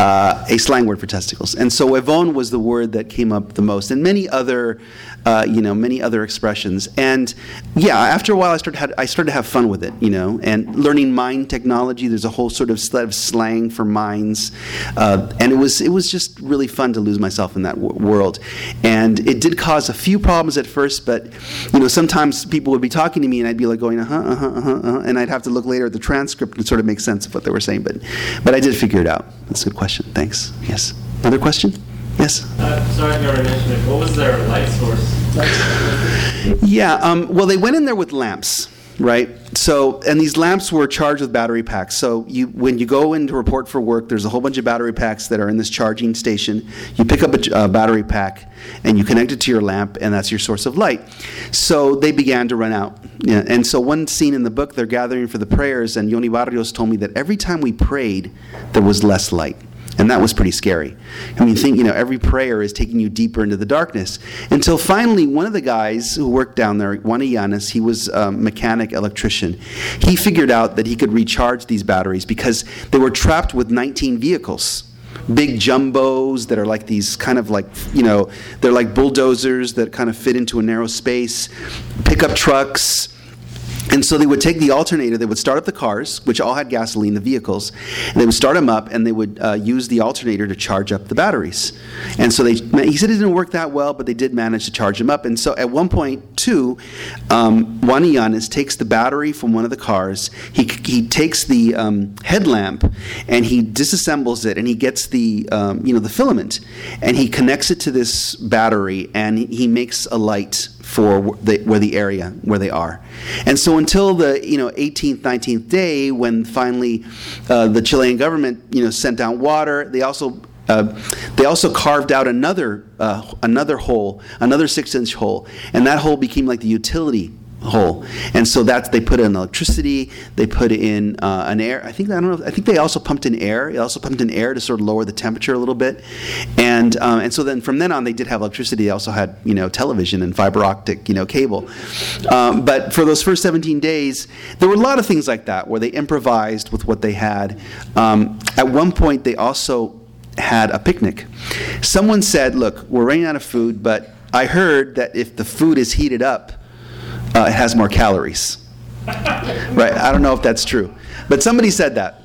[SPEAKER 1] uh, a slang word for testicles. And so huevón was the word that came up the most. And many other uh, you know, many other expressions. And yeah, after a while, I started had, I started to have fun with it, you know, and learning mine technology. There's a whole sort of set of slang for mines, uh, and it was it was just really fun to lose myself in that w- world. And it did cause a few problems at first, but you know, sometimes people would be talking to me, and I'd be like going, uh huh, uh huh, uh huh, and I'd have to look later at the transcript and sort of make sense of what they were saying. But but I did figure it out. That's a good question. Thanks. Yes. Another question? Yes.
[SPEAKER 4] Uh, sorry if you already mentioned it. What was their light source? [laughs]
[SPEAKER 1] Yeah, um, well, they went in there with lamps, right? So, and these lamps were charged with battery packs. So, you when you go in to report for work, there's a whole bunch of battery packs that are in this charging station. You pick up a uh, battery pack and you connect it to your lamp, and that's your source of light. So they began to run out. Yeah, and so one scene in the book, they're gathering for the prayers, and Yonni Barrios told me that every time we prayed, there was less light. And that was pretty scary. I mean, think, you know, every prayer is taking you deeper into the darkness. Until finally, one of the guys who worked down there, Juan Illanes, he was a mechanic electrician, he figured out that he could recharge these batteries because they were trapped with 19 vehicles big jumbos that are like these kind of like you know they're like bulldozers that kind of fit into a narrow space pickup trucks and so they would take the alternator, they would start up the cars, which all had gasoline, the vehicles, and they would start them up and they would uh, use the alternator to charge up the batteries. And so they, he said it didn't work that well, but they did manage to charge them up. And so at one point, too, um, Juan takes the battery from one of the cars, he, he takes the um, headlamp and he disassembles it and he gets the, um, you know, the filament and he connects it to this battery and he makes a light for the, where the area where they are. And so until the you know 18th, 19th day, when finally uh, the Chilean government you know sent down water, they also uh, they also carved out another uh, another hole, another six-inch hole, and that hole became like the utility hole. And so that's they put in electricity, they put in uh, an air. I think I don't know. I think they also pumped in air. They also pumped in air to sort of lower the temperature a little bit. And um, and so then from then on they did have electricity. They also had you know television and fiber optic you know cable. Um, but for those first 17 days, there were a lot of things like that where they improvised with what they had. Um, at one point they also had a picnic. Someone said, "Look, we're running out of food, but." I heard that if the food is heated up, uh, it has more calories. [laughs] right? I don't know if that's true. But somebody said that.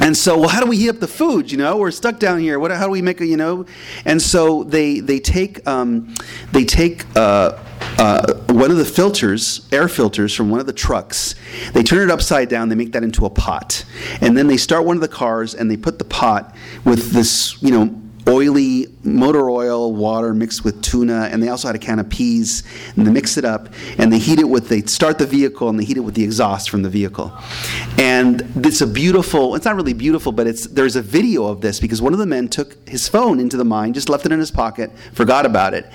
[SPEAKER 1] And so, well, how do we heat up the food? You know, we're stuck down here. What, how do we make a, you know? And so they they take um, they take uh, uh, one of the filters, air filters from one of the trucks. They turn it upside down. They make that into a pot, and then they start one of the cars and they put the pot with this, you know, oily motor oil water mixed with tuna, and they also had a can of peas, and they mix it up, and they heat it with, they start the vehicle, and they heat it with the exhaust from the vehicle. And it's a beautiful, it's not really beautiful, but it's, there's a video of this because one of the men took his phone into the mine, just left it in his pocket, forgot about it,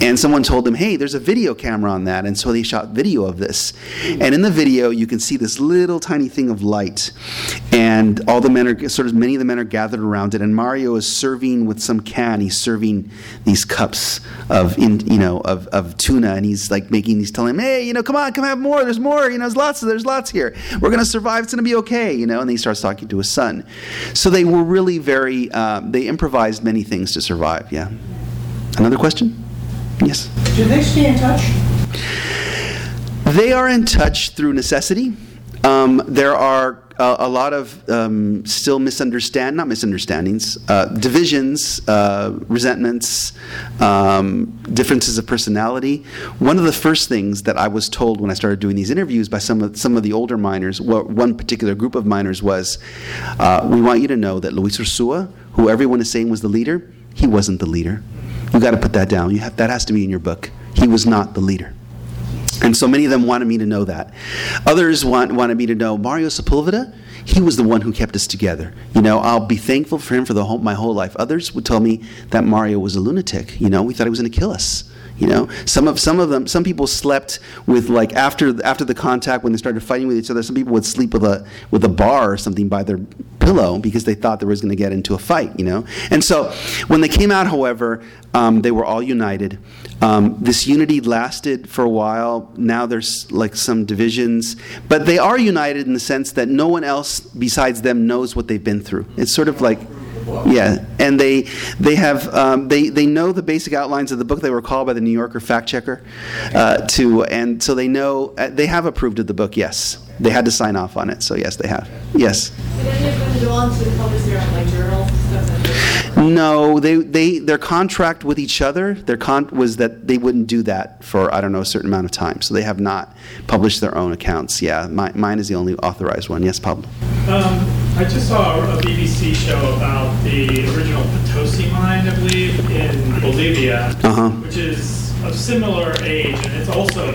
[SPEAKER 1] and someone told him, hey, there's a video camera on that, and so they shot video of this. And in the video, you can see this little tiny thing of light, and all the men are, sort of, many of the men are gathered around it, and Mario is serving with some can, he's serving these cups of, in, you know, of, of tuna, and he's like making these, telling him, hey, you know, come on, come have more. There's more. You know, there's lots. There's lots here. We're gonna survive. It's gonna be okay. You know. And he starts talking to his son. So they were really very. Um, they improvised many things to survive. Yeah. Another question? Yes.
[SPEAKER 3] Do they stay in touch?
[SPEAKER 1] They are in touch through necessity. Um, there are uh, a lot of um, still misunderstand, not misunderstandings, uh, divisions, uh, resentments, um, differences of personality. One of the first things that I was told when I started doing these interviews by some of some of the older miners, one particular group of miners was, uh, "We want you to know that Luis Urzua, who everyone is saying was the leader, he wasn't the leader. You got to put that down. You have, that has to be in your book. He was not the leader." And so many of them wanted me to know that. Others want, wanted me to know Mario Sepulveda, he was the one who kept us together. You know, I'll be thankful for him for the whole, my whole life. Others would tell me that Mario was a lunatic. You know, we thought he was going to kill us. You know, some of some of them, some people slept with like after after the contact when they started fighting with each other. Some people would sleep with a with a bar or something by their pillow because they thought they was going to get into a fight. You know, and so when they came out, however, um, they were all united. Um, this unity lasted for a while. Now there's like some divisions, but they are united in the sense that no one else besides them knows what they've been through. It's sort of like
[SPEAKER 4] book.
[SPEAKER 1] Yeah, and they they have um, they they know the basic outlines of the book. They were called by the New Yorker fact checker uh, to, and so they know uh, they have approved of the book. Yes, they had to sign off on it. So yes, they have. Yes. No, they, they their contract with each other their con was that they wouldn't do that for I don't know a certain amount of time. So they have not published their own accounts. Yeah, my, mine is the only authorized one. Yes, Pablo.
[SPEAKER 5] Um, I just saw a BBC show about the original Potosi mine, I believe, in Bolivia,
[SPEAKER 1] Uh-huh.
[SPEAKER 5] which is of similar age, and it's also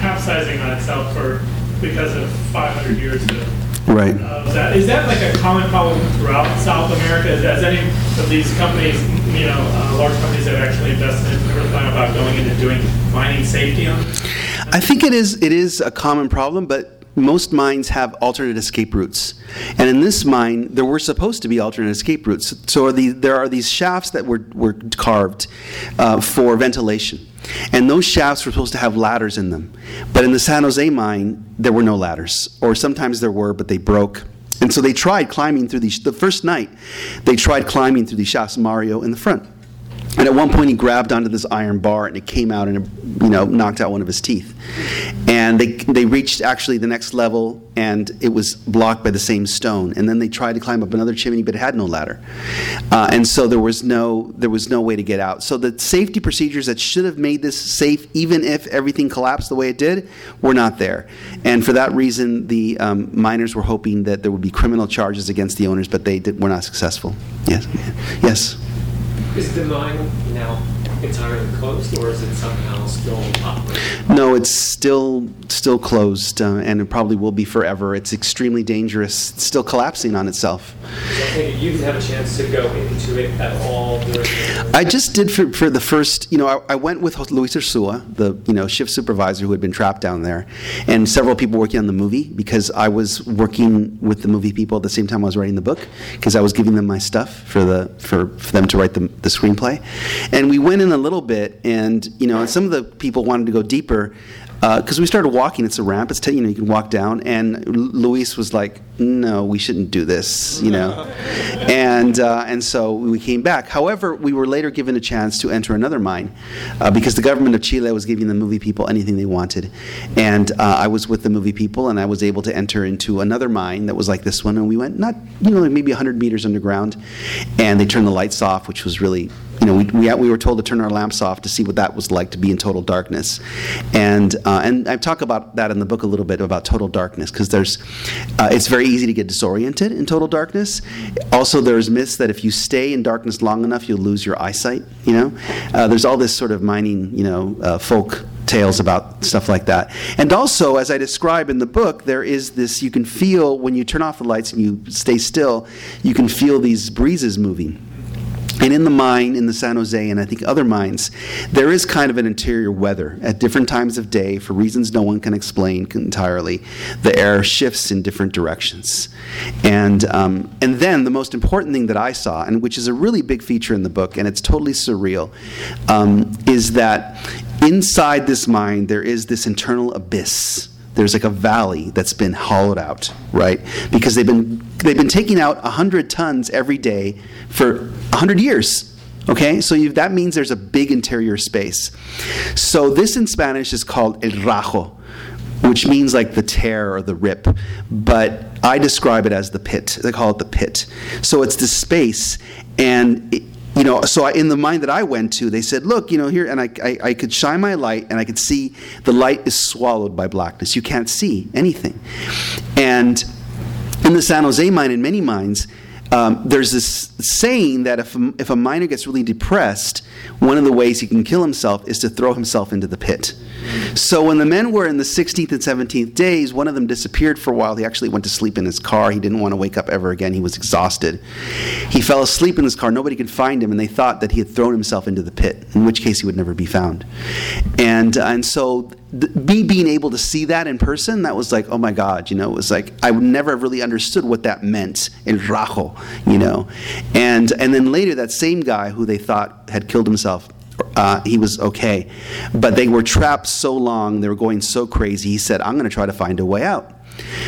[SPEAKER 5] capsizing on itself for because of 500 years of,
[SPEAKER 1] Right.
[SPEAKER 5] of that. Is that like a common problem throughout South America? Is, Has any of these companies, you know, uh, large companies that have actually invested, ever thought about going into doing mining safety on?
[SPEAKER 1] I think it is it is a common problem, but most mines have alternate escape routes, and in this mine there were supposed to be alternate escape routes. So are the, there are these shafts that were were carved uh, for ventilation, and those shafts were supposed to have ladders in them. But in the San Jose mine, there were no ladders, or sometimes there were, but they broke. And so they tried climbing through these. The first night, they tried climbing through these shafts. Mario in the front. And at one point, he grabbed onto this iron bar, and it came out and it, you know knocked out one of his teeth. And they they reached actually the next level, and it was blocked by the same stone. And then they tried to climb up another chimney, but it had no ladder, uh, and so there was no there was no way to get out. So the safety procedures that should have made this safe, even if everything collapsed the way it did, were not there. And for that reason, the um, miners were hoping that there would be criminal charges against the owners, but they did, were not successful. Yes, yes.
[SPEAKER 6] Is the mine entirely closed, or is it somehow still operating?
[SPEAKER 1] No, it's still still closed, uh, and it probably will be forever. It's extremely dangerous. It's still collapsing on itself.
[SPEAKER 6] So I think you didn't have a chance to go into it at all the...
[SPEAKER 1] I just did for, for the first, you know, I, I went with Luis Urzua, the you know shift supervisor who had been trapped down there, and several people working on the movie because I was working with the movie people at the same time I was writing the book because I was giving them my stuff for the for, for them to write the, the screenplay, and we went in a little bit, and you know, and some of the people wanted to go deeper because we started walking. It's a ramp. It's ten, you know you can walk down, and Lu- Luis was like, "No, we shouldn't do this," you know, [laughs] and uh, and so we came back. However, we were later given a chance to enter another mine uh, because the government of Chile was giving the movie people anything they wanted, and uh, I was with the movie people, and I was able to enter into another mine that was like this one, and we went not you know like maybe hundred meters underground, and they turned the lights off, which was really you know, we, we, we were told to turn our lamps off to see what that was like to be in total darkness. And, uh, and I talk about that in the book a little bit about total darkness because there's, uh, it's very easy to get disoriented in total darkness. Also, there's myths that if you stay in darkness long enough, you'll lose your eyesight, you know? Uh, there's all this sort of mining, you know, uh, folk tales about stuff like that. And also, as I describe in the book, there is this you can feel when you turn off the lights and you stay still, you can feel these breezes moving. And in the mine, in the San Jose, and I think other mines, there is kind of an interior weather. At different times of day, for reasons no one can explain entirely, the air shifts in different directions. And, um, and then the most important thing that I saw, and which is a really big feature in the book, and it's totally surreal, um, is that inside this mine, there is this internal abyss there's like a valley that's been hollowed out, right? Because they've been they've been taking out 100 tons every day for 100 years. Okay, so you, that means there's a big interior space. So this in Spanish is called el rajo, which means like the tear or the rip, but I describe it as the pit. They call it the pit. So it's the space, and it, you know, so I, in the mine that I went to, they said, look, you know, here, and I, I, I could shine my light, and I could see the light is swallowed by blackness. You can't see anything. And in the San Jose mine, in many mines, um, there's this saying that if if a miner gets really depressed, one of the ways he can kill himself is to throw himself into the pit. So when the men were in the 16th and 17th days, one of them disappeared for a while. He actually went to sleep in his car. He didn't want to wake up ever again. He was exhausted. He fell asleep in his car. Nobody could find him, and they thought that he had thrown himself into the pit, in which case he would never be found. And, uh, and so me being able to see that in person, that was like, oh my God, you know, it was like, I never really understood what that meant, in rajo, you know. And, and then later, that same guy who they thought had killed himself, uh, he was okay. But they were trapped so long, they were going so crazy, he said, I'm going to try to find a way out.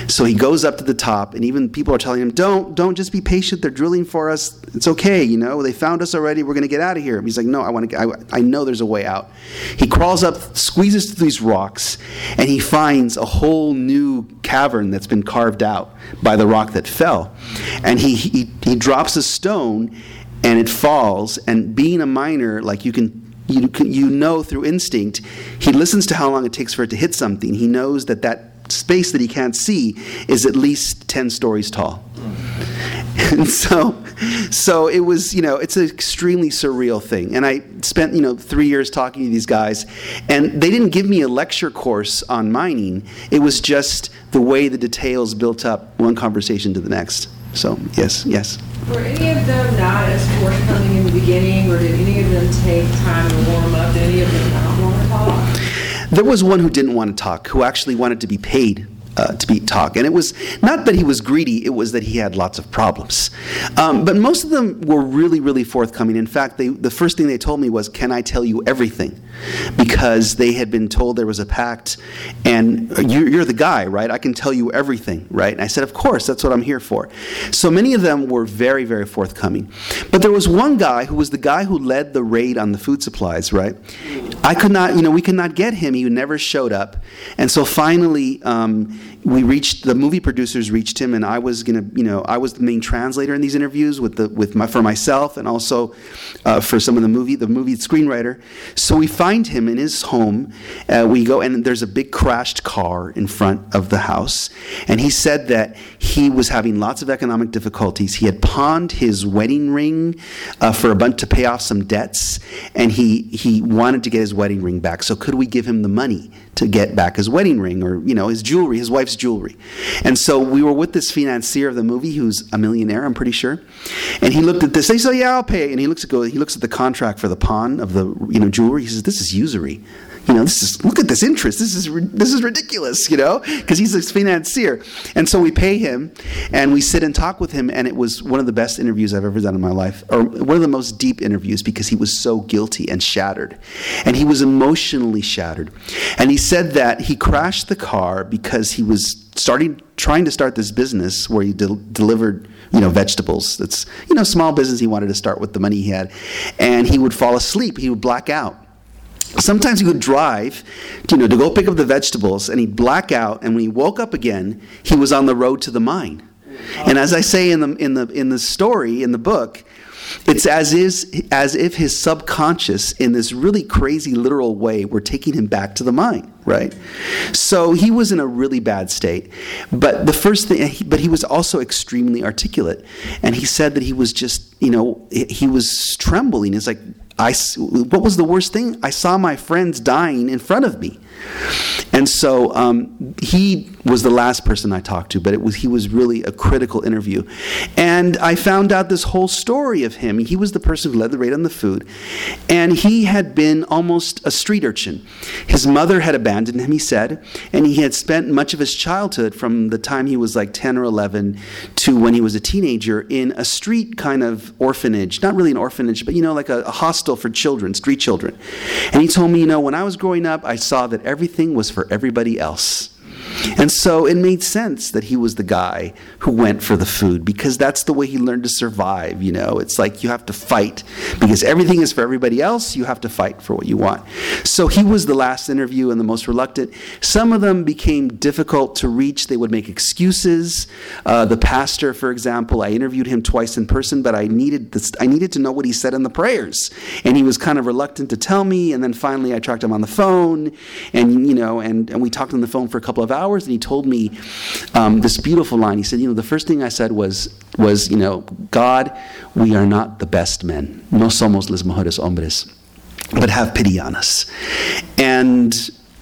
[SPEAKER 1] So he goes up to the top, and even people are telling him, "Don't, don't, just be patient. They're drilling for us. It's okay. You know, they found us already. We're going to get out of here." He's like, "No, I want to. I, I know there's a way out." He crawls up, squeezes through these rocks, and he finds a whole new cavern that's been carved out by the rock that fell. And he he, he drops a stone, and it falls. And being a miner, like you can you, you know through instinct, he listens to how long it takes for it to hit something. He knows that that space that he can't see is at least 10 stories tall. [laughs] And so, so it was, you know, it's an extremely surreal thing. And I spent, you know, three years talking to these guys, and they didn't give me a lecture course on mining. It was just the way the details built up one conversation to the next. So, yes, yes.
[SPEAKER 7] Were any of them not as forthcoming in the beginning, or did any of them take time to warm up? Did any of them not want to talk?
[SPEAKER 1] There was one who didn't want to talk, who actually wanted to be paid uh, to be talk, and it was not that he was greedy; it was that he had lots of problems. Um, but most of them were really, really forthcoming. In fact, they, the first thing they told me was, "Can I tell you everything?" Because they had been told there was a pact, and you, you're the guy, right? I can tell you everything, right? And I said, "Of course, that's what I'm here for." So many of them were very, very forthcoming. But there was one guy who was the guy who led the raid on the food supplies, right? I could not, you know, we could not get him. He never showed up, and so finally. Um, we reached the movie producers reached him and I was gonna you know I was the main translator in these interviews with the with my for myself and also uh, for some of the movie the movie screenwriter. So we find him in his home uh, we go and there's a big crashed car in front of the house. And he said that he was having lots of economic difficulties. He had pawned his wedding ring uh, for a bunch to pay off some debts and he he wanted to get his wedding ring back. So could we give him the money to get back his wedding ring or you know his jewelry his wife's jewelry. And so we were with this financier of the movie who's a millionaire i'm pretty sure. And he looked at this he said yeah i'll pay and he looks at he looks at the contract for the pawn of the you know jewelry. He says this is usury you know, this is look at this interest. This is this is ridiculous, you know, because he's a financier. And so we pay him, and we sit and talk with him, and it was one of the best interviews I've ever done in my life, or one of the most deep interviews because he was so guilty and shattered, and he was emotionally shattered. And he said that he crashed the car because he was starting trying to start this business where he del- delivered you know vegetables that's you know small business he wanted to start with the money he had and he would fall asleep he would black out sometimes he would drive you know to go pick up the vegetables and he'd black out and when he woke up again he was on the road to the mine. And as i say in the in the in the story in the book it's as is as if his subconscious in this really crazy literal way were taking him back to the mine right so he was in a really bad state but the first thing but he was also extremely articulate and he said that he was just you know he was trembling it's like I, what was the worst thing? I saw my friends dying in front of me. And so um, he was the last person I talked to, but it was he was really a critical interview. And I found out this whole story of him. He was the person who led the raid on the food, and he had been almost a street urchin. His mother had abandoned him, he said, and he had spent much of his childhood from the time he was like 10 or 11 to when he was a teenager in a street kind of orphanage. Not really an orphanage, but you know, like a, a hostel for children, street children. And he told me, you know, when I was growing up, I saw that everything was for everybody else. And so it made sense that he was the guy who went for the food because that's the way he learned to survive. You know, it's like you have to fight because everything is for everybody else. You have to fight for what you want. So he was the last interview and the most reluctant. Some of them became difficult to reach. They would make excuses. Uh, the pastor, for example, I interviewed him twice in person, but I needed this, I needed to know what he said in the prayers, and he was kind of reluctant to tell me. And then finally, I tracked him on the phone, and you know, and, and we talked on the phone for a couple of hours hours, and he told me um, this beautiful line. He said, "You know, the first thing I said was, was you know, God, we are not the best men. No somos los mejores hombres, but have pity on us." And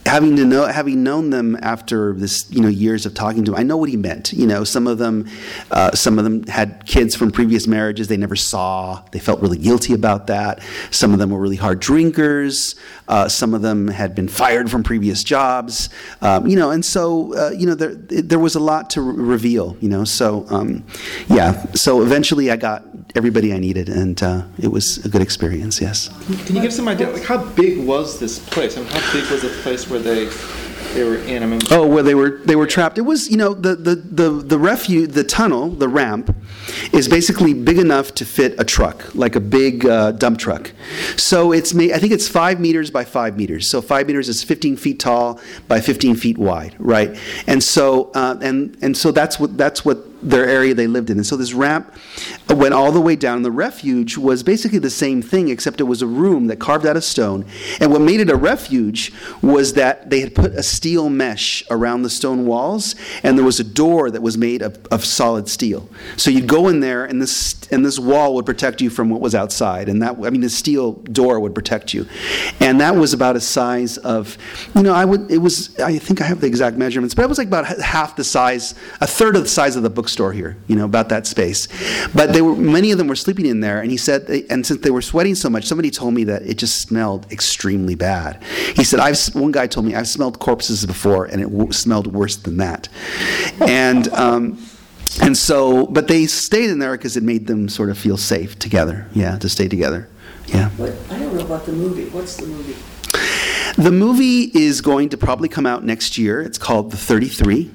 [SPEAKER 1] having to know having known them after this you know years of talking to them i know what he meant you know? Some of them uh, some of them had kids from previous marriages they never saw they felt really guilty about that. Some of them were really hard drinkers uh, some of them had been fired from previous jobs um, you know? And so uh, you know there, there was a lot to re- reveal you know? So um, yeah so eventually i got everybody i needed and uh, it was a good experience yes.
[SPEAKER 2] Can you give some idea, like how big was this place? I mean, how big was the place where they They were.
[SPEAKER 1] Oh, where they were they were trapped. It was you know the the the the refuge the tunnel the ramp is basically big enough to fit a truck like a big uh, dump truck. So it's ma- I think it's five meters by five meters. So five meters is 15 feet tall by 15 feet wide, right? And so uh, and and so that's what that's what their area they lived in. And so this ramp went all the way down. The refuge was basically the same thing, except it was a room that carved out of stone. And what made it a refuge was that they had put a steel mesh around the stone walls, and there was a door that was made of, of solid steel. So you'd go in there, and this and this wall would protect you from what was outside. And that I mean, the steel door would protect you. And that was about a size of, you know, I would it was I think I have the exact measurements, but it was like about half the size, a third of the size of the bookstore here, you know, about that space. But they were many of them were sleeping in there, and he said, and since they were sweating so much, somebody told me that it just smelled extremely bad. He said, I've one guy told me I've smelled corpses before, and it w- smelled worse than that. And um, and so, but they stayed in there because it made them sort of feel safe together. Yeah, to stay together. Yeah.
[SPEAKER 8] What, I don't know about the movie. What's the movie?
[SPEAKER 1] The movie is going to probably come out next year. It's called The 33.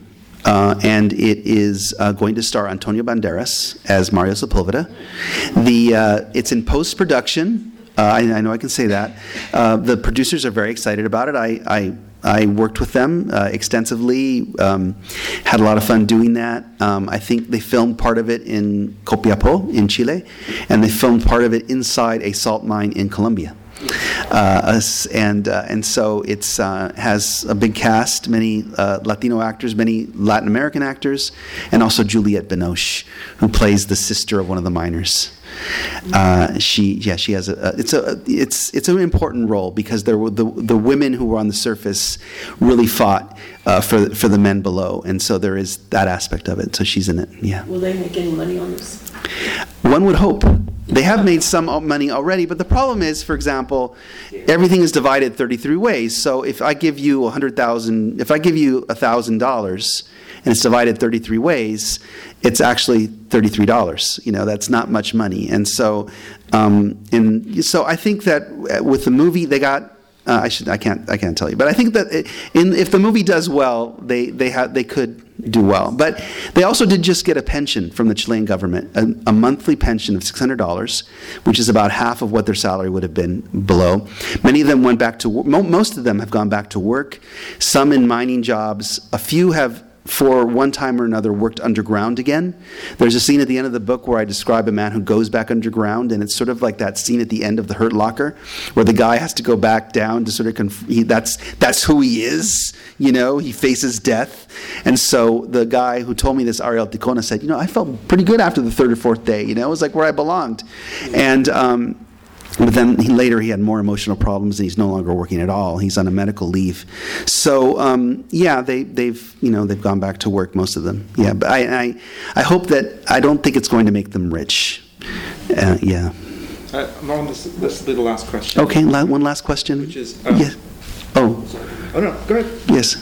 [SPEAKER 1] Uh, and it is uh, going to star Antonio Banderas as Mario Sepulveda. The, uh, it's in post production. Uh, I, I, know I can say that. Uh, the producers are very excited about it. I, I, I worked with them uh, extensively, um, had a lot of fun doing that. Um, I think they filmed part of it in Copiapo in Chile, and they filmed part of it inside a salt mine in Colombia. Uh, and uh, and so it's uh, has a big cast, many uh, Latino actors, many Latin American actors, and also Juliette Binoche, who plays the sister of one of the miners. Uh, she yeah she has a, it's a it's it's an important role because there were the the women who were on the surface really fought uh, for for the men below and so there is that aspect of it so she's in it yeah.
[SPEAKER 8] Will they make any money on this?
[SPEAKER 1] One would hope they have made some money already but the problem is for example everything is divided 33 ways so if I give you a hundred thousand if I give you a thousand dollars and it's divided 33 ways, it's actually $33. You know, that's not much money. And so, um, and so I think that with the movie, they got uh, I should. I can't. I can't tell you. But I think that in, if the movie does well, they they they could do well. But they also did just get a pension from the Chilean government, a, a monthly pension of six hundred dollars, which is about half of what their salary would have been below. Many of them went back to. Most of them have gone back to work. Some in mining jobs. A few have for one time or another worked underground again. There's a scene at the end of the book where I describe a man who goes back underground, and it's sort of like that scene at the end of The Hurt Locker, where the guy has to go back down to sort of conf- he, that's that's who he is. You know, he faces death, and so the guy who told me this, Ariel Ticona, said, you know, I felt pretty good after the third or fourth day. You know, it was like where I belonged, and. Um, but then he, later he had more emotional problems and he's no longer working at all. He's on a medical leave. So um, yeah, they, they've you know they've gone back to work most of them. Yeah, but I I, I hope that I don't think it's going to make them rich. Uh, yeah.
[SPEAKER 2] Uh, this, this will be the last question.
[SPEAKER 1] Okay, la- one last question.
[SPEAKER 2] Which is uh,
[SPEAKER 1] yes. Oh.
[SPEAKER 2] Oh no, go ahead.
[SPEAKER 1] Yes.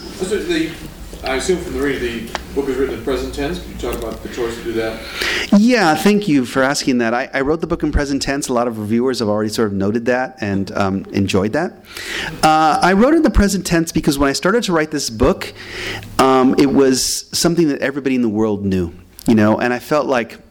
[SPEAKER 9] I assume from the reading, the book is written in present tense. Can you talk about the choice to do that?
[SPEAKER 1] Yeah, thank you for asking that. I, I, wrote the book in present tense. A lot of reviewers have already sort of noted that and um, enjoyed that. Uh, I wrote in the present tense because when I started to write this book, um, it was something that everybody in the world knew, you know, and I felt like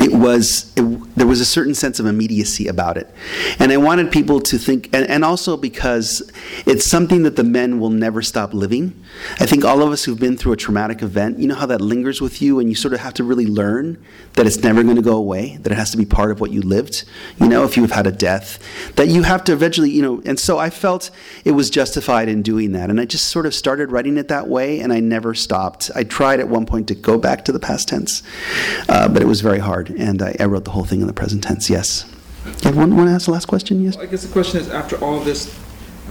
[SPEAKER 1] it was it, there was a certain sense of immediacy about it. And i wanted people to think and, and, also because it's something that the men will never stop living. I think all of us who've been through a traumatic event you know how that lingers with you and you sort of have to really learn that it's never going to go away that it has to be part of what you lived you know if you've had a death that you have to eventually you know and so i felt it was justified in doing that. And i just sort of started writing it that way and i never stopped. I tried at one point to go back to the past tense uh, but it was very hard and I, I, wrote the whole thing in the present tense. Yes. You want, want to ask the last question? Yes.
[SPEAKER 2] Well, I guess the question is: After all this,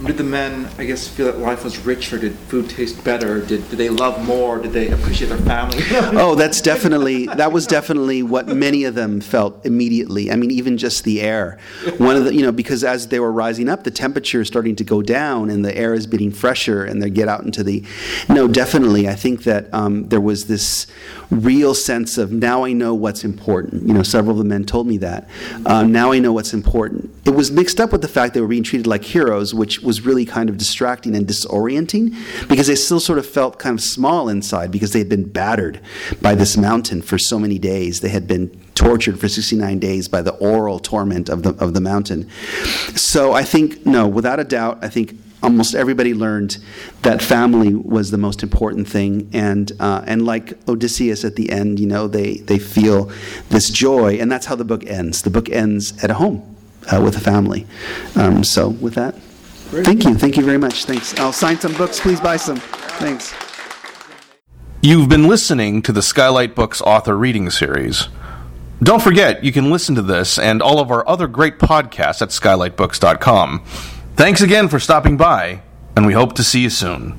[SPEAKER 2] did the men, I guess, feel that life was richer? Did food taste better? Did, did they love more? Did they appreciate their family? [laughs]
[SPEAKER 1] oh, that's definitely that was definitely what many of them felt immediately. I mean, even just the air. One of the, you know, because as they were rising up, the temperature is starting to go down, and the air is getting fresher, and they get out into the. No, definitely, I think that um, there was this real sense of now I know what's important. You know, several of the men told me that. Uh, now I know what's important. It was mixed up with the fact they were being treated like heroes, which was really kind of distracting and disorienting because they still sort of felt kind of small inside because they had been battered by this mountain for so many days. They had been tortured for 69 days by the aural torment of the, of the mountain. So I think, no, without a doubt, I think almost everybody learned that family was the most important thing, and uh, and like Odysseus at the end, you know, they they feel this joy, and that's how the book ends. The book ends at a home uh, with a family. Um, so with that, thank you, thank you very much. Thanks. I'll sign some books. Please buy some. Thanks.
[SPEAKER 10] You've been listening to the Skylight Books author reading series. Don't forget, you can listen to this and all of our other great podcasts at skylightbooks.com. Thanks again for stopping by, and we hope to see you soon.